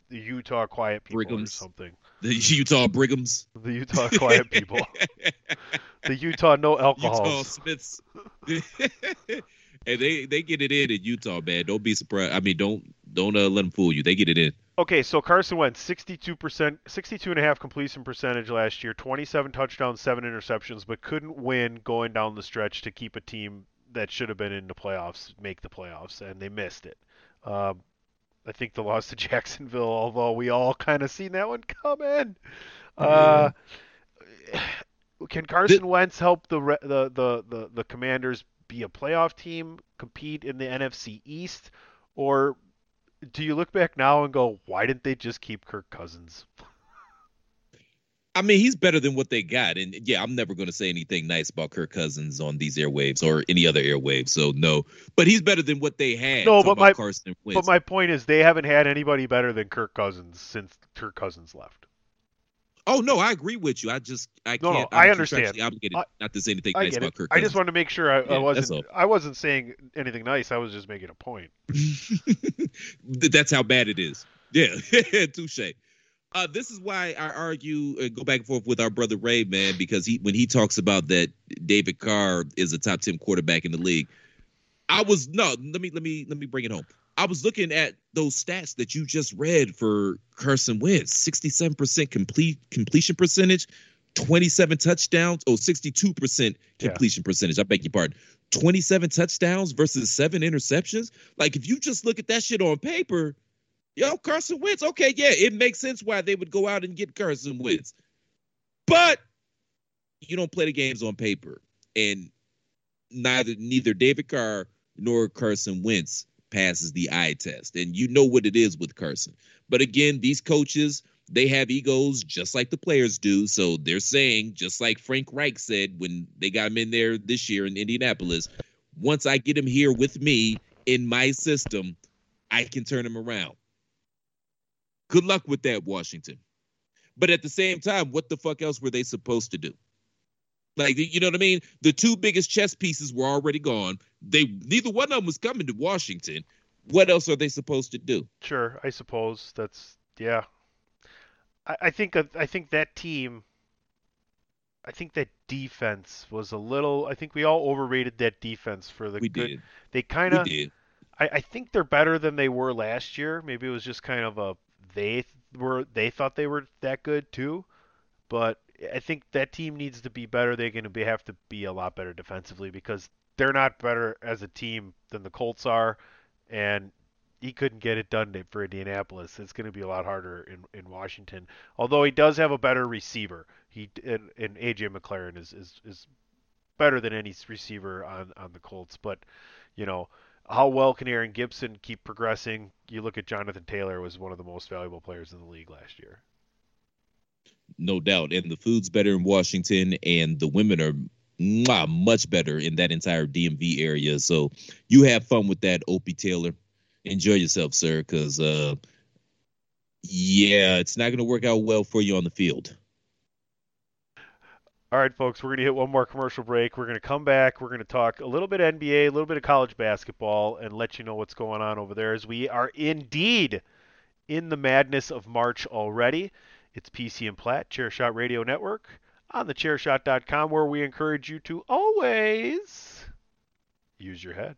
the Utah Quiet People or something. The Utah Brighams, The Utah Quiet People. the Utah No Alcohol. Utah Smiths, and they they get it in in Utah, man. Don't be surprised. I mean, don't don't uh, let them fool you. They get it in. Okay, so Carson went 62%, 62 and a half completion percentage last year, 27 touchdowns, seven interceptions, but couldn't win going down the stretch to keep a team that should have been in the playoffs make the playoffs, and they missed it. Um, I think the loss to Jacksonville, although we all kind of seen that one coming. Uh, can Carson Wentz help the, re- the the the the Commanders be a playoff team, compete in the NFC East, or do you look back now and go, why didn't they just keep Kirk Cousins? I mean, he's better than what they got. And yeah, I'm never going to say anything nice about Kirk Cousins on these airwaves or any other airwaves. So no, but he's better than what they had. No, but my Carson Wentz. but my point is they haven't had anybody better than Kirk Cousins since Kirk Cousins left. oh no, I agree with you. I just I No, no, can't. I I'm understand. Obligated I- not to say anything I nice about. Kirk I just wanted to make sure I, Yeah, I wasn't I wasn't saying anything nice. I was just making a point. That's how bad it is. Yeah, touche. Uh, this is why I argue and go back and forth with our brother Ray, man, because he when he talks about that David Carr is a top ten quarterback in the league. I was no, let me let me let me bring it home. I was looking at those stats that you just read for Carson Wentz, sixty-seven percent complete completion percentage, twenty-seven touchdowns, oh, 62 percent Yeah. completion percentage. I beg your pardon. 27 touchdowns versus seven interceptions. Like if you just look at that shit on paper, yo, Carson Wentz, okay, yeah, it makes sense why they would go out and get Carson Wentz. But you don't play the games on paper. And neither neither David Carr nor Carson Wentz passes the eye test. And you know what it is with Carson. But again, these coaches, they have egos just like the players do. So they're saying, just like Frank Reich said when they got him in there this year in Indianapolis, once I get him here with me in my system, I can turn him around. Good luck with that, Washington. But at the same time, what the fuck else were they supposed to do? Like, you know what I mean? The two biggest chess pieces were already gone. They neither one of them was coming to Washington. What else are they supposed to do? Sure, I suppose that's yeah. I, I think uh, I think that team. I think that defense was a little. I think we all overrated that defense for the We good. did. They kind of. I, I think they're better than they were last year. Maybe it was just kind of a they were they thought they were that good too, but I think that team needs to be better. They're going to be have to be a lot better defensively because they're not better as a team than the Colts are, and he couldn't get it done for Indianapolis. It's going to be a lot harder in, in Washington. Although he does have a better receiver. He and, and AJ McLaurin is, is is better than any receiver on on the Colts, but you know how well can Aaron Gibson keep progressing? You look at Jonathan Taylor was one of the most valuable players in the league last year. No doubt. And the food's better in Washington, and the women are much better in that entire DMV area. So you have fun with that, Opie Taylor. Enjoy yourself, sir, because uh, yeah, it's not going to work out well for you on the field. All right, folks, we're going to hit one more commercial break. We're going to come back. We're going to talk a little bit NBA, a little bit of college basketball, and let you know what's going on over there as we are indeed in the madness of March already. It's PC and Platt, Chairshot Radio Network, on the chairshot.com, where we encourage you to always use your head.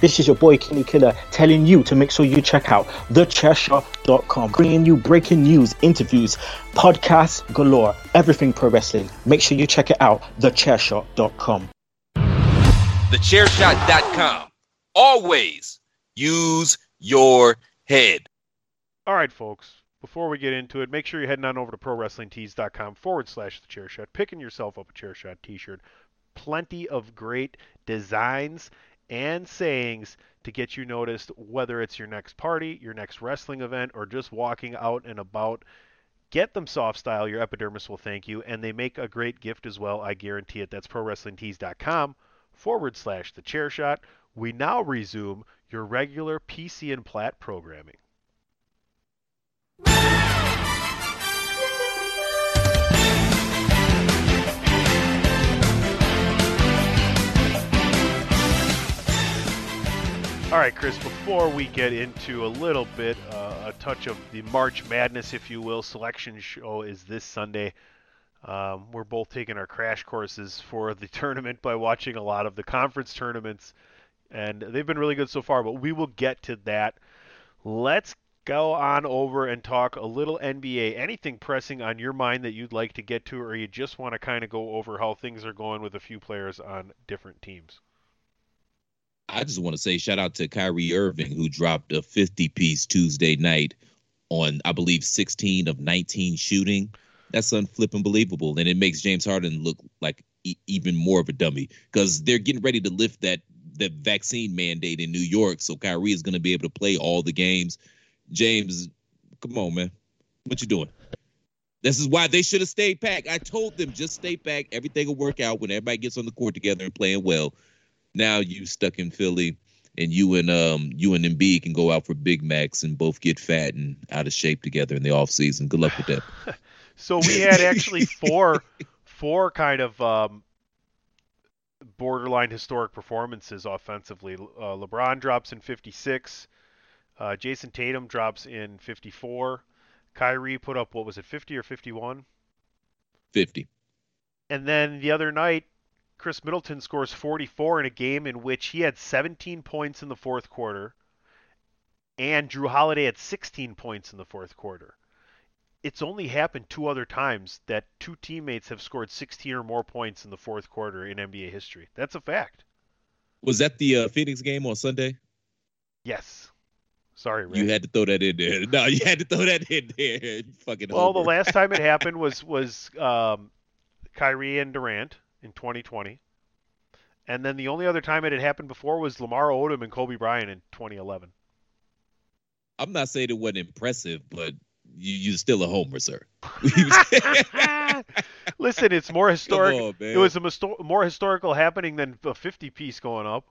This is your boy Kenny Killer telling you to make sure you check out thechairshot.com, bringing you breaking news, interviews, podcasts galore, everything pro wrestling. Make sure you check it out, thechairshot.com. Thechairshot.com. Always use your head. All right, folks. before we get into it, make sure you're heading on over to prowrestlingtees.com forward slash the chair shot, picking yourself up a chair shot t shirt. Plenty of great designs and sayings to get you noticed, whether it's your next party, your next wrestling event, or just walking out and about. Get them soft style. Your epidermis will thank you. And they make a great gift as well. I guarantee it. That's prowrestlingtees.com forward slash the chair shot. We now resume your regular PC and Platt programming. All right, Chris, before we get into a little bit, uh, a touch of the March Madness, if you will, selection show is this Sunday. Um, we're both taking our crash courses for the tournament by watching a lot of the conference tournaments, and they've been really good so far, but we will get to that. Let's go on over and talk a little NBA. Anything pressing on your mind that you'd like to get to, or you just want to kind of go over how things are going with a few players on different teams? I just want to say shout out to Kyrie Irving who dropped a 50 piece Tuesday night on I believe 16 of 19 shooting. That's unflipping believable, and it makes James Harden look like e- even more of a dummy because they're getting ready to lift that that vaccine mandate in New York, so Kyrie is going to be able to play all the games. James, come on, man, what you doing? This is why they should have stayed back. I told them just stay back. Everything will work out when everybody gets on the court together and playing well. Now you stuck in Philly, and you and um you and Embiid can go out for Big Macs and both get fat and out of shape together in the off season. Good luck with that. so we had actually four four kind of um, borderline historic performances offensively. Uh, LeBron drops in 56. Uh, Jayson Tatum drops in 54. Kyrie put up what was it, 50 or 51? 50. And then the other night, Khris Middleton scores 44 in a game in which he had 17 points in the fourth quarter, and Jrue Holiday had 16 points in the fourth quarter. It's only happened two other times that two teammates have scored 16 or more points in the fourth quarter in NBA history. That's a fact. Was that the uh, Phoenix game on Sunday? Yes. Sorry, Ray. You had to throw that in there. No, you had to throw that in there. Fucking. Well, homer. the last time it happened was was um, Kyrie and Durant in 2020, and then the only other time it had happened before was Lamar Odom and Kobe Bryant in 2011. I'm not saying it wasn't impressive, but you you're still a homer, sir. Listen, it's more historic. on, it was a misto- more historical happening than a 50 piece going up.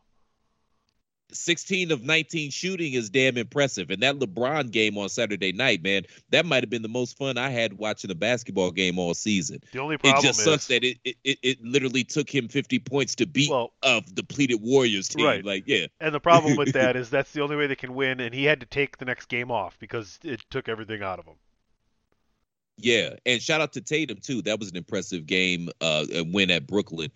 16 of 19 shooting is damn impressive. And that LeBron game on Saturday night, man, that might have been the most fun I had watching a basketball game all season. The only It problem just is sucks that it, it, it, it literally took him 50 points to beat Well- a depleted Warriors team. Right. Like, yeah. And the problem with that is that's the only way they can win, and he had to take the next game off because it took everything out of him. Yeah, and shout out to Tatum too. That was an impressive game, uh, win at Brooklyn.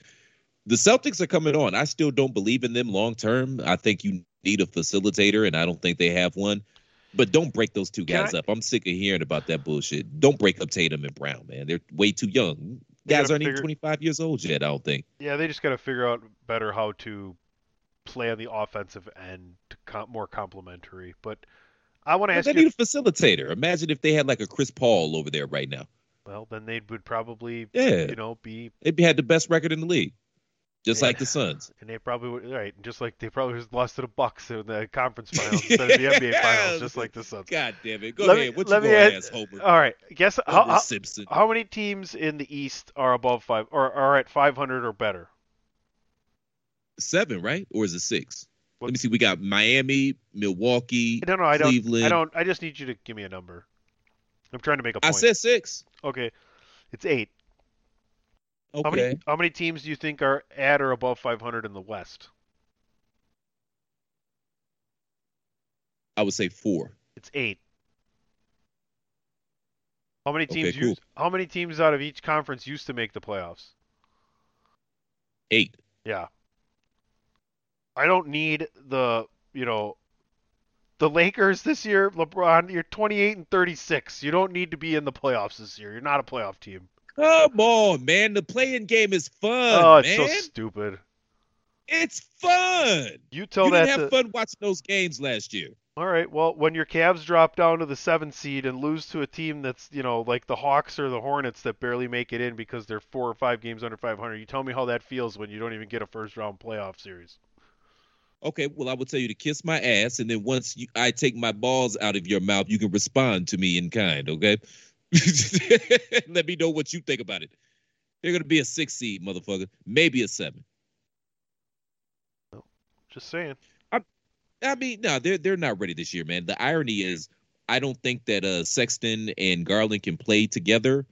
The Celtics are coming on. I still don't believe in them long term. I think you need a facilitator, and I don't think they have one. But don't break those two guys I- up. I'm sick of hearing about that bullshit. Don't break up Tatum and Brown, man. They're way too young. Guys aren't even 25 years old yet. I don't think. Yeah, they just got to figure out better how to play on the offensive end to com- more complementary. But I want to Well, ask they you. need a facilitator. Imagine if they had like a Chris Paul over there right now. Well, then they would probably, Yeah. you know, be They had the best record in the league, just Yeah. like the Suns. and they probably would right, just like they probably just lost to the Bucks in the conference finals instead of the NBA finals, just like the Suns. God damn it! Go Let ahead. me- what let you me going ask- ass, Homer? All right, guess how, Homer how, Simpson. how many teams in the East are above five or are at 500 or better? seven, right? Or is it six? What- Let me see. We got Miami, Milwaukee, No, no, I don't. Cleveland. I don't. I just need you to give me a number. I'm trying to make a I point. said six. okay, it's eight. Okay. How many how many teams do you think are at or above 500 in the West? I would say four. It's eight. How many Okay, teams cool. used, How many teams out of each conference used to make the playoffs? Eight. Yeah. I don't need the you know the Lakers this year. LeBron, you're 28 and 36. You don't need to be in the playoffs this year. You're not a playoff team. Come on, man. The playing game is fun. oh, it's man. so stupid. It's fun. You tell you that didn't have to fun watching those games last year. All right. Well, when your Cavs drop down to the seventh seed and lose to a team that's, you know, like the Hawks or the Hornets that barely make it in because they're four or five games under 500, you tell me how that feels when you don't even get a first round playoff series. Okay, well, I would tell you to kiss my ass, and then once you, I take my balls out of your mouth, you can respond to me in kind. Okay, let me know what you think about it. They're gonna be a six seed, motherfucker, maybe a seven. Just saying. I, I mean, no, they're they're not ready this year, man. The irony is, I don't think that uh, Sexton and Garland can play together,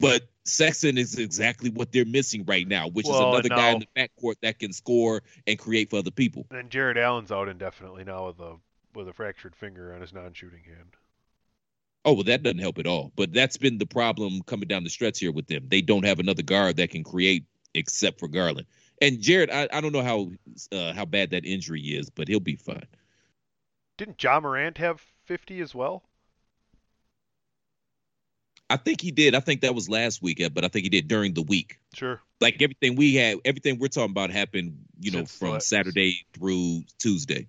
but Sexton is exactly what they're missing right now, which Well, is another guy in the backcourt that can score and create for other people. And Jarrett Allen's out indefinitely now with a with a fractured finger on his non-shooting hand. Oh well, that doesn't help at all. But that's been the problem coming down the stretch here with them. They don't have another guard that can create except for Garland. And Jarrett, I, I don't know how uh, how bad that injury is, but he'll be fine. Didn't Ja Morant have 50 as well? I think he did. I think that was last week, uh, but I think he did during the week. Sure. Like everything we had, everything we're talking about happened, you know, Since from Saturday through Tuesday.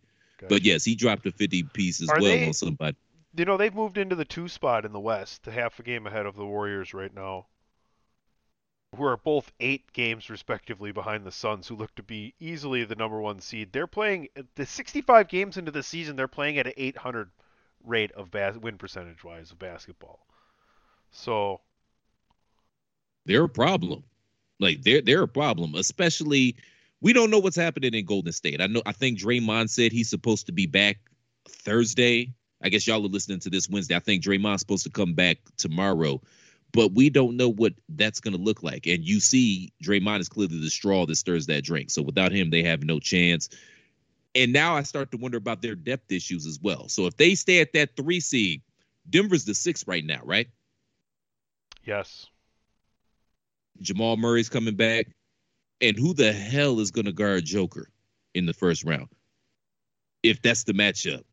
But yes, he dropped a 50 piece as Are well they- on somebody. You know, they've moved into the two spot in the West, half a game ahead of the Warriors right now, who are both eight games respectively behind the Suns, who look to be easily the number one seed. They're playing the 65 games into the season. They're playing at an 800 rate of bas- win percentage wise of basketball. So they're a problem. Like they're they're a problem, especially we don't know what's happening in Golden State. I know I think Draymond said he's supposed to be back Thursday. I guess y'all are listening to this Wednesday. I think Draymond's supposed to come back tomorrow, but we don't know what that's going to look like. And you see, Draymond is clearly the straw that stirs that drink. So without him, they have no chance. And now I start to wonder about their depth issues as well. So if they stay at that three seed, Denver's the six right now, right? yes, Jamal Murray's coming back. And who the hell is going to guard Joker in the first round? If that's the matchup.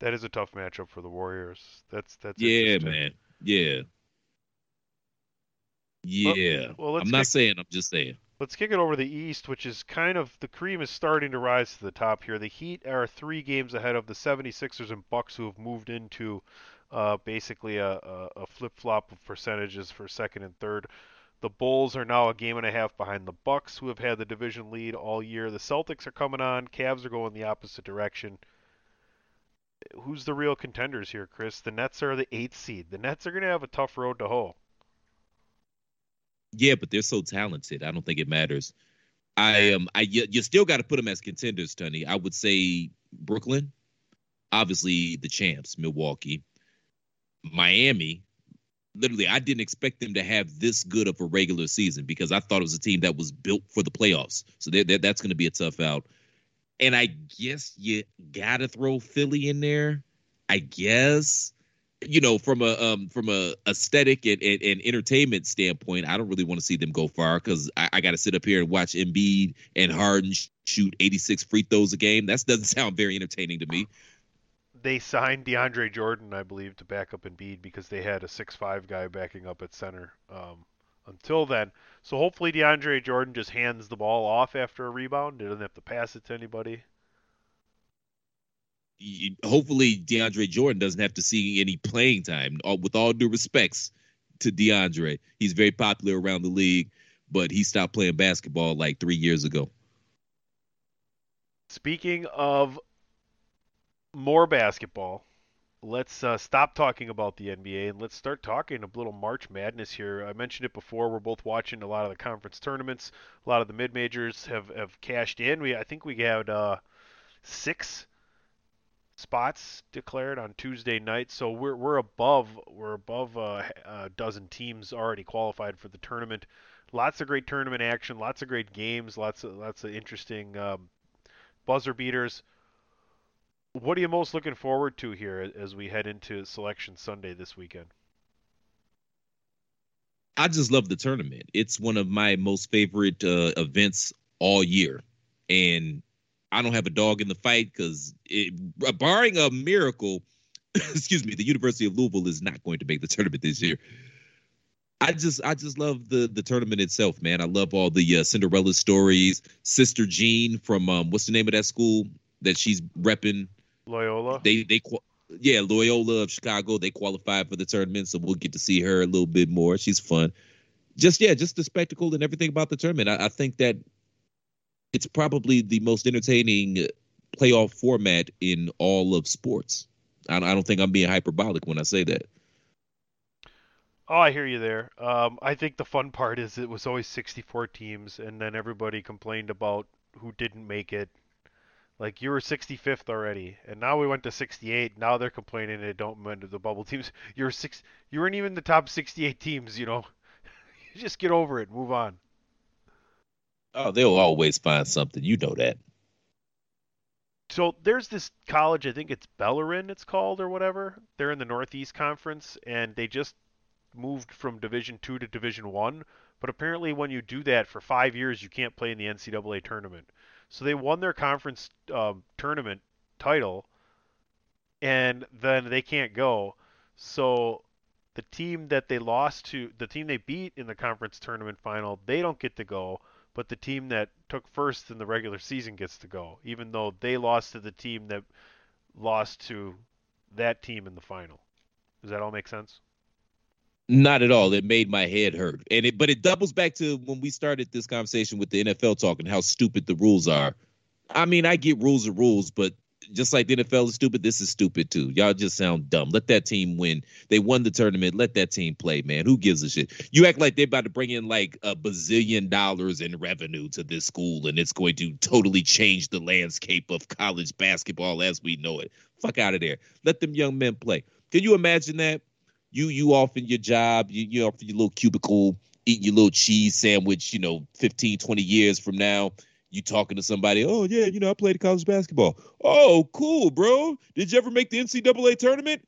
That is a tough matchup for the Warriors. That's that's Yeah, man. Yeah. Yeah. well, let's I'm not kick- saying, I'm just saying. Let's kick it over to the East, which is kind of the cream is starting to rise to the top here. The Heat are three games ahead of the 76ers and Bucks, who have moved into uh, basically a, a, a flip flop of percentages for second and third. The Bulls are now a game and a half behind the Bucks, who have had the division lead all year. The Celtics are coming on. Cavs are going the opposite direction. Who's the real contenders here, Chris? The Nets are the eighth seed. The Nets are going to have a tough road to hoe. Yeah, but they're so talented. I don't think it matters. I um I you, you still got to put them as contenders, Tony. I would say Brooklyn, obviously the champs, Milwaukee, Miami. Literally, I didn't expect them to have this good of a regular season because I thought it was a team that was built for the playoffs. So they they that's going to be a tough out. And I guess you got to throw Philly in there. I guess you know, from a um from a aesthetic and, and, and entertainment standpoint, I don't really want to see them go far because I, I got to sit up here and watch Embiid and Harden shoot 86 free throws a game. That doesn't sound very entertaining to me. they signed DeAndre Jordan, I believe, to back up Embiid because they had a six-five guy backing up at center um, until then. So hopefully DeAndre Jordan just hands the ball off after a rebound. He doesn't have to pass it to anybody. Hopefully, DeAndre Jordan doesn't have to see any playing time. With all due respects to DeAndre, he's very popular around the league, but he stopped playing basketball like three years ago. Speaking of more basketball, let's uh, stop talking about the NBA and let's start talking a little March Madness here. I mentioned it before. We're both watching a lot of the conference tournaments. A lot of the mid majors have, have cashed in. We I think we had uh, six spots declared on Tuesday night, so we're we're above we're above uh, a dozen teams already qualified for the tournament. Lots of great tournament action, lots of great games, lots of lots of interesting um, buzzer beaters. What are you most looking forward to here as we head into Selection Sunday this weekend? I just love the tournament. It's one of my most favorite uh, events all year, and I don't have a dog in the fight because, barring a miracle, excuse me, the University of Louisville is not going to make the tournament this year. I just, I just love the the tournament itself, man. I love all the uh, Cinderella stories. Sister Jean from um, what's the name of that school that she's repping? Loyola. They they yeah Loyola of Chicago. They qualified for the tournament, so we'll get to see her a little bit more. She's fun. Just yeah, just the spectacle and everything about the tournament. I, I think that it's probably the most entertaining playoff format in all of sports. I, I don't think I'm being hyperbolic when I say that. Oh, I hear you there. Um, I think the fun part is it was always 64 teams, and then everybody complained about who didn't make it. Like you were 65th already, and now we went to 68. Now they're complaining they don't to the bubble teams. You're six. You weren't even the top 68 teams. You know, you just get over it, move on. Oh, they'll always find something. You know that. So there's this college, I think it's Bellarmine, it's called or whatever. They're in the Northeast Conference, and they just moved from Division Two to Division One. But apparently, when you do that for five years, you can't play in the NCAA tournament. So they won their conference um, tournament title, and then they can't go. So the team that they lost to, the team they beat in the conference tournament final, they don't get to go. But the team that took first in the regular season gets to go, even though they lost to the team that lost to that team in the final. Does that all make sense? Not at all. It made my head hurt. And it but it doubles back to when we started this conversation with the NFL talking how stupid the rules are. I mean, I get rules are rules, but just like the NFL is stupid, this is stupid too. Y'all just sound dumb. Let that team win. They won the tournament. Let that team play, man. Who gives a shit? You act like they're about to bring in like a bazillion dollars in revenue to this school and it's going to totally change the landscape of college basketball as we know it. Fuck out of there. Let them young men play. Can you imagine that? You you off in your job, you you off in your little cubicle, eating your little cheese sandwich, you know, 15, 20 years from now, you talking to somebody, oh yeah, you know, I played college basketball. Oh, cool, bro. Did you ever make the NCAA tournament?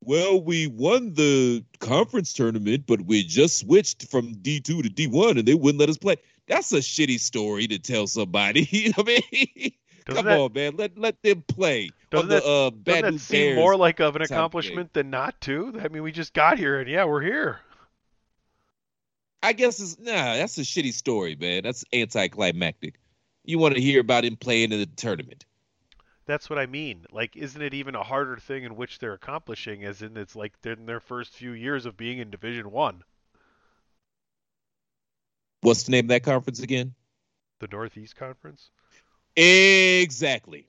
Well, we won the conference tournament, but we just switched from D2 to D1 and they wouldn't let us play. That's a shitty story to tell somebody. you know what I mean? Doesn't Come that, on, man. Let let them play. Doesn't the, that, uh, doesn't that seem more like of an accomplishment than not to? I mean, we just got here, and yeah, we're here. I guess it's nah. That's a shitty story, man. That's anticlimactic. You want to hear about him playing in the tournament? That's what I mean. Like, isn't it even a harder thing in which they're accomplishing? As in, it's like they're in their first few years of being in Division One. What's the name of that conference again? The Northeast Conference. Exactly.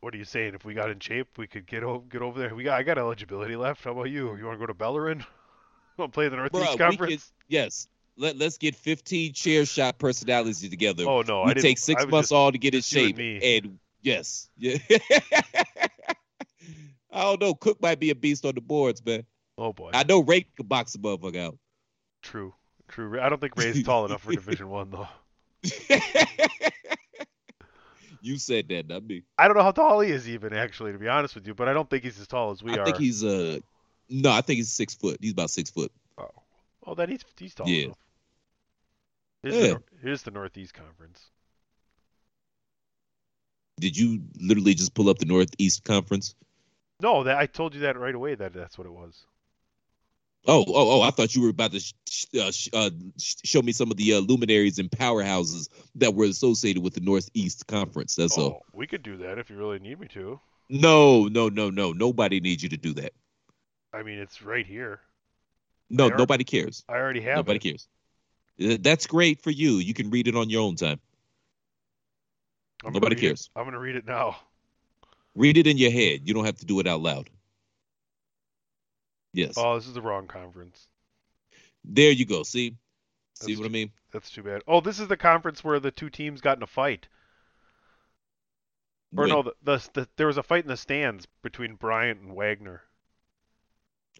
What are you saying? If we got in shape, we could get over get over there. We got I got eligibility left. How about you? You want to go to Bellarmine? want to play the Northeast Bruh, Conference? Could, yes. Let Let's get 15 chair shot personalities together. Oh no, we I take six months just, all to get in shape. And, and yes, yeah. I don't know. Cook might be a beast on the boards, man. Oh boy. I know Ray could box a motherfucker out. True, true. I don't think Ray's tall enough for Division One though. You said that, not me. I don't know how tall he is, even actually, to be honest with you. But I don't think he's as tall as we I are. I think he's uh, no, I think he's six foot. He's about six foot. Oh, oh, then he's he's tall yeah. enough. Here's, yeah. the, here's the Northeast Conference. Did you literally just pull up the Northeast Conference? No, that I told you that right away. That that's what it was. Oh, oh, oh! I thought you were about to sh- uh, sh- uh, show me some of the uh, luminaries and powerhouses that were associated with the Northeast Conference. That's oh, all. We could do that if you really need me to. No, no, no, no. Nobody needs you to do that. I mean, it's right here. No, nobody cares. I already have. Nobody it. cares. That's great for you. You can read it on your own time. I'm nobody cares. It. I'm going to read it now. Read it in your head. You don't have to do it out loud. Yes. Oh, this is the wrong conference. There you go. See? See that's what I mean? That's too bad. Oh, this is the conference where the two teams got in a fight. Or When? no, the, the, the there was a fight in the stands between Bryant and Wagner.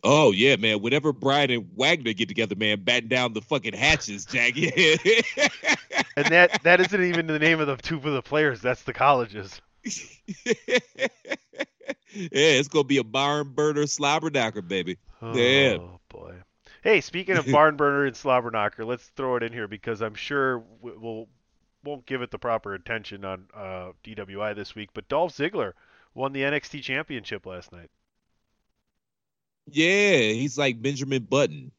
Oh yeah, man. Whenever Bryant and Wagner get together, man, batten down the fucking hatches, Jackie. And that that isn't even the name of the two of the players. That's the colleges. yeah, it's gonna be a barn burner slobberknocker, baby. Oh Yeah. boy. Hey, speaking of barn burner and slobberknocker, let's throw it in here because I'm sure we- we'll won't give it the proper attention on uh, DWI this week. But Dolph Ziggler won the NXT Championship last night. Yeah, he's like Benjamin Button.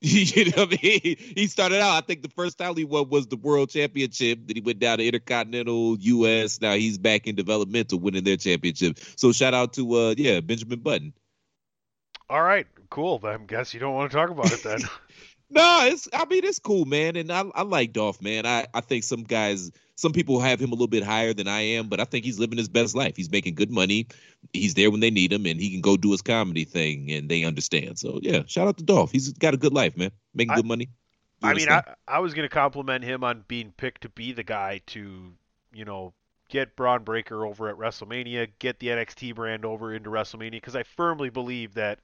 you know what I mean? He started out, I think the first time he won was the world championship. Then he went down to Intercontinental US. Now he's back in developmental winning their championship. So shout out to uh yeah, Benjamin Button. All right, cool. I guess you don't want to talk about it then. no, it's I mean it's cool, man. And I, I like Dolph, man. I, I think some guys some people have him a little bit higher than I am, but I think he's living his best life. He's making good money. He's there when they need him, and he can go do his comedy thing, and they understand. So yeah, shout out to Dolph. He's got a good life, man. Making I, good money. I mean, I, I was going to compliment him on being picked to be the guy to, you know, get Bron Breakker over at WrestleMania, get the NXT brand over into WrestleMania, because I firmly believe that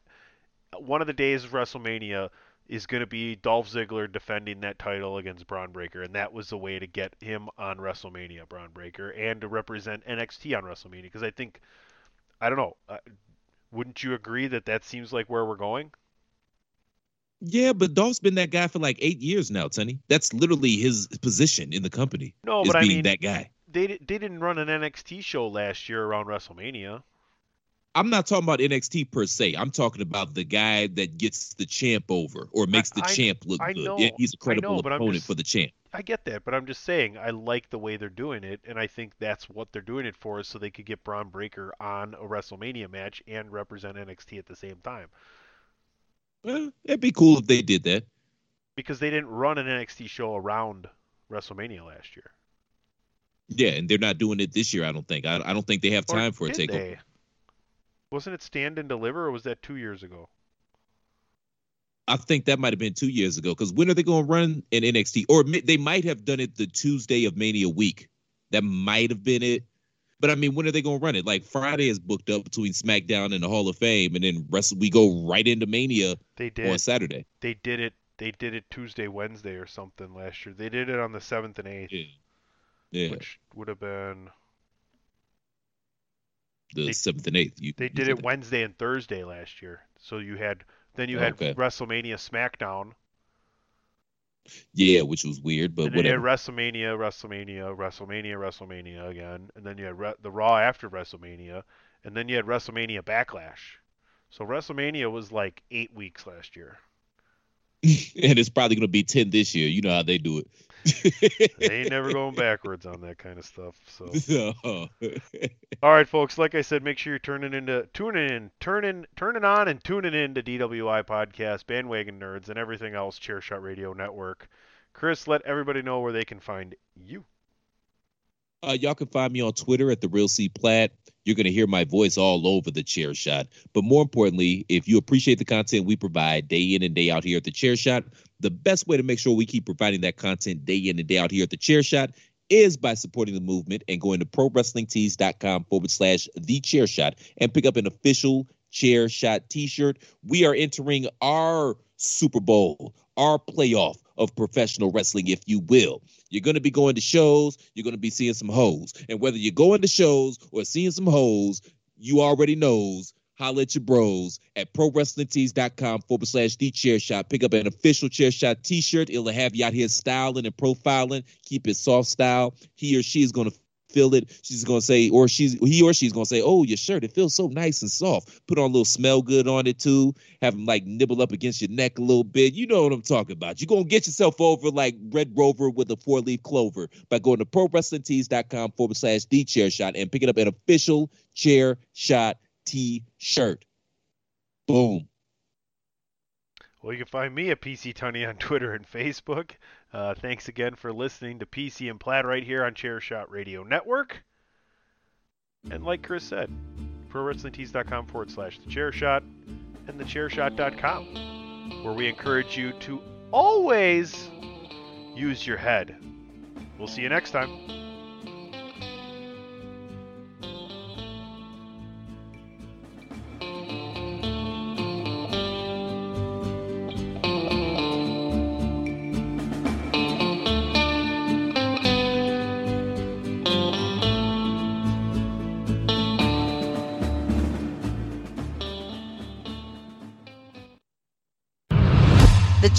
one of the days of WrestleMania is going to be Dolph Ziggler defending that title against Bron Breakker, and that was the way to get him on WrestleMania, Bron Breakker, and to represent NXT on WrestleMania. Because I think, I don't know, uh, wouldn't you agree that that seems like where we're going? Yeah, but Dolph's been that guy for like eight years now, Sonny. That's literally his position in the company. No, but I mean that guy. They they didn't run an NXT show last year around WrestleMania. I'm not talking about NXT per se. I'm talking about the guy that gets the champ over or makes the I, champ look I good. know, He's a credible know, opponent just, for the champ. I get that, but I'm just saying I like the way they're doing it, and I think that's what they're doing it for, is so they could get Bron Breakker on a WrestleMania match and represent NXT at the same time. Well, it'd be cool if they did that. Because they didn't run an NXT show around WrestleMania last year. Yeah, and they're not doing it this year. I don't think. I, I don't think they have time or for a takeover. they? Wasn't it Stand and Deliver, or was that two years ago? I think that might have been two years ago. Because when are they going to run an NXT? Or they might have done it the Tuesday of Mania week. That might have been it. But I mean, when are they going to run it? Like Friday is booked up between SmackDown and the Hall of Fame, and then rest we go right into Mania They did. on Saturday. They did it. They did it Tuesday, Wednesday, or something last year. They did it on the seventh and eighth, Yeah. Yeah, which would have been. The seventh and eighth. You, They you did it Wednesday and Thursday last year. So you had then you had okay. WrestleMania SmackDown. Yeah, which was weird, but and then you had whatever. WrestleMania, WrestleMania, WrestleMania, WrestleMania again, and then you had Re- the Raw after WrestleMania, and then you had WrestleMania Backlash. So WrestleMania was like eight weeks last year. and it's probably going to be ten this year. You know how they do it. They ain't never going backwards on that kind of stuff. So. So, All right, folks. Like I said, make sure you're turning into tuning in, turning turning on and tuning in to DWI podcast, bandwagon nerds, and everything else. Chairshot Radio Network. Chris, let everybody know where they can find you. Uh, y'all can find me on Twitter at the Real C Platt. You're gonna hear my voice all over the chair shot. But more importantly, if you appreciate the content we provide day in and day out here at the chair shot, the best way to make sure we keep providing that content day in and day out here at the chair shot is by supporting the movement and going to prowrestlingtees.com forward slash the chair shot and pick up an official chair shot t-shirt. We are entering our Super Bowl, our playoff of professional wrestling, if you will. You're going to be going to shows. You're going to be seeing some hoes. And whether you're going to shows or seeing some hoes, you already knows. Holla at your bros at prowrestlingtees.com forward slash the chair shot. Pick up an official chair shot t shirt. It'll have you out here styling and profiling. Keep it soft style. He or she is going to feel it. She's going to say, or she's he or she's going to say, "Oh, your shirt, it feels so nice and soft." Put on a little smell good on it too. Have them like nibble up against your neck a little bit. You know what I'm talking about. You're going to get yourself over like Red Rover with a four leaf clover by going to prowrestlingtees.com forward slash the chair shot and picking up an official chair shot t shirt. Boom. Well, you can find me at PC Tony on Twitter and Facebook. Uh, thanks again for listening to PC and Platt right here on Chairshot Radio Network. And like Chris said, prowrestlingtees.com forward slash the chair shot and thechairshot.com, where we encourage you to always use your head. We'll see you next time.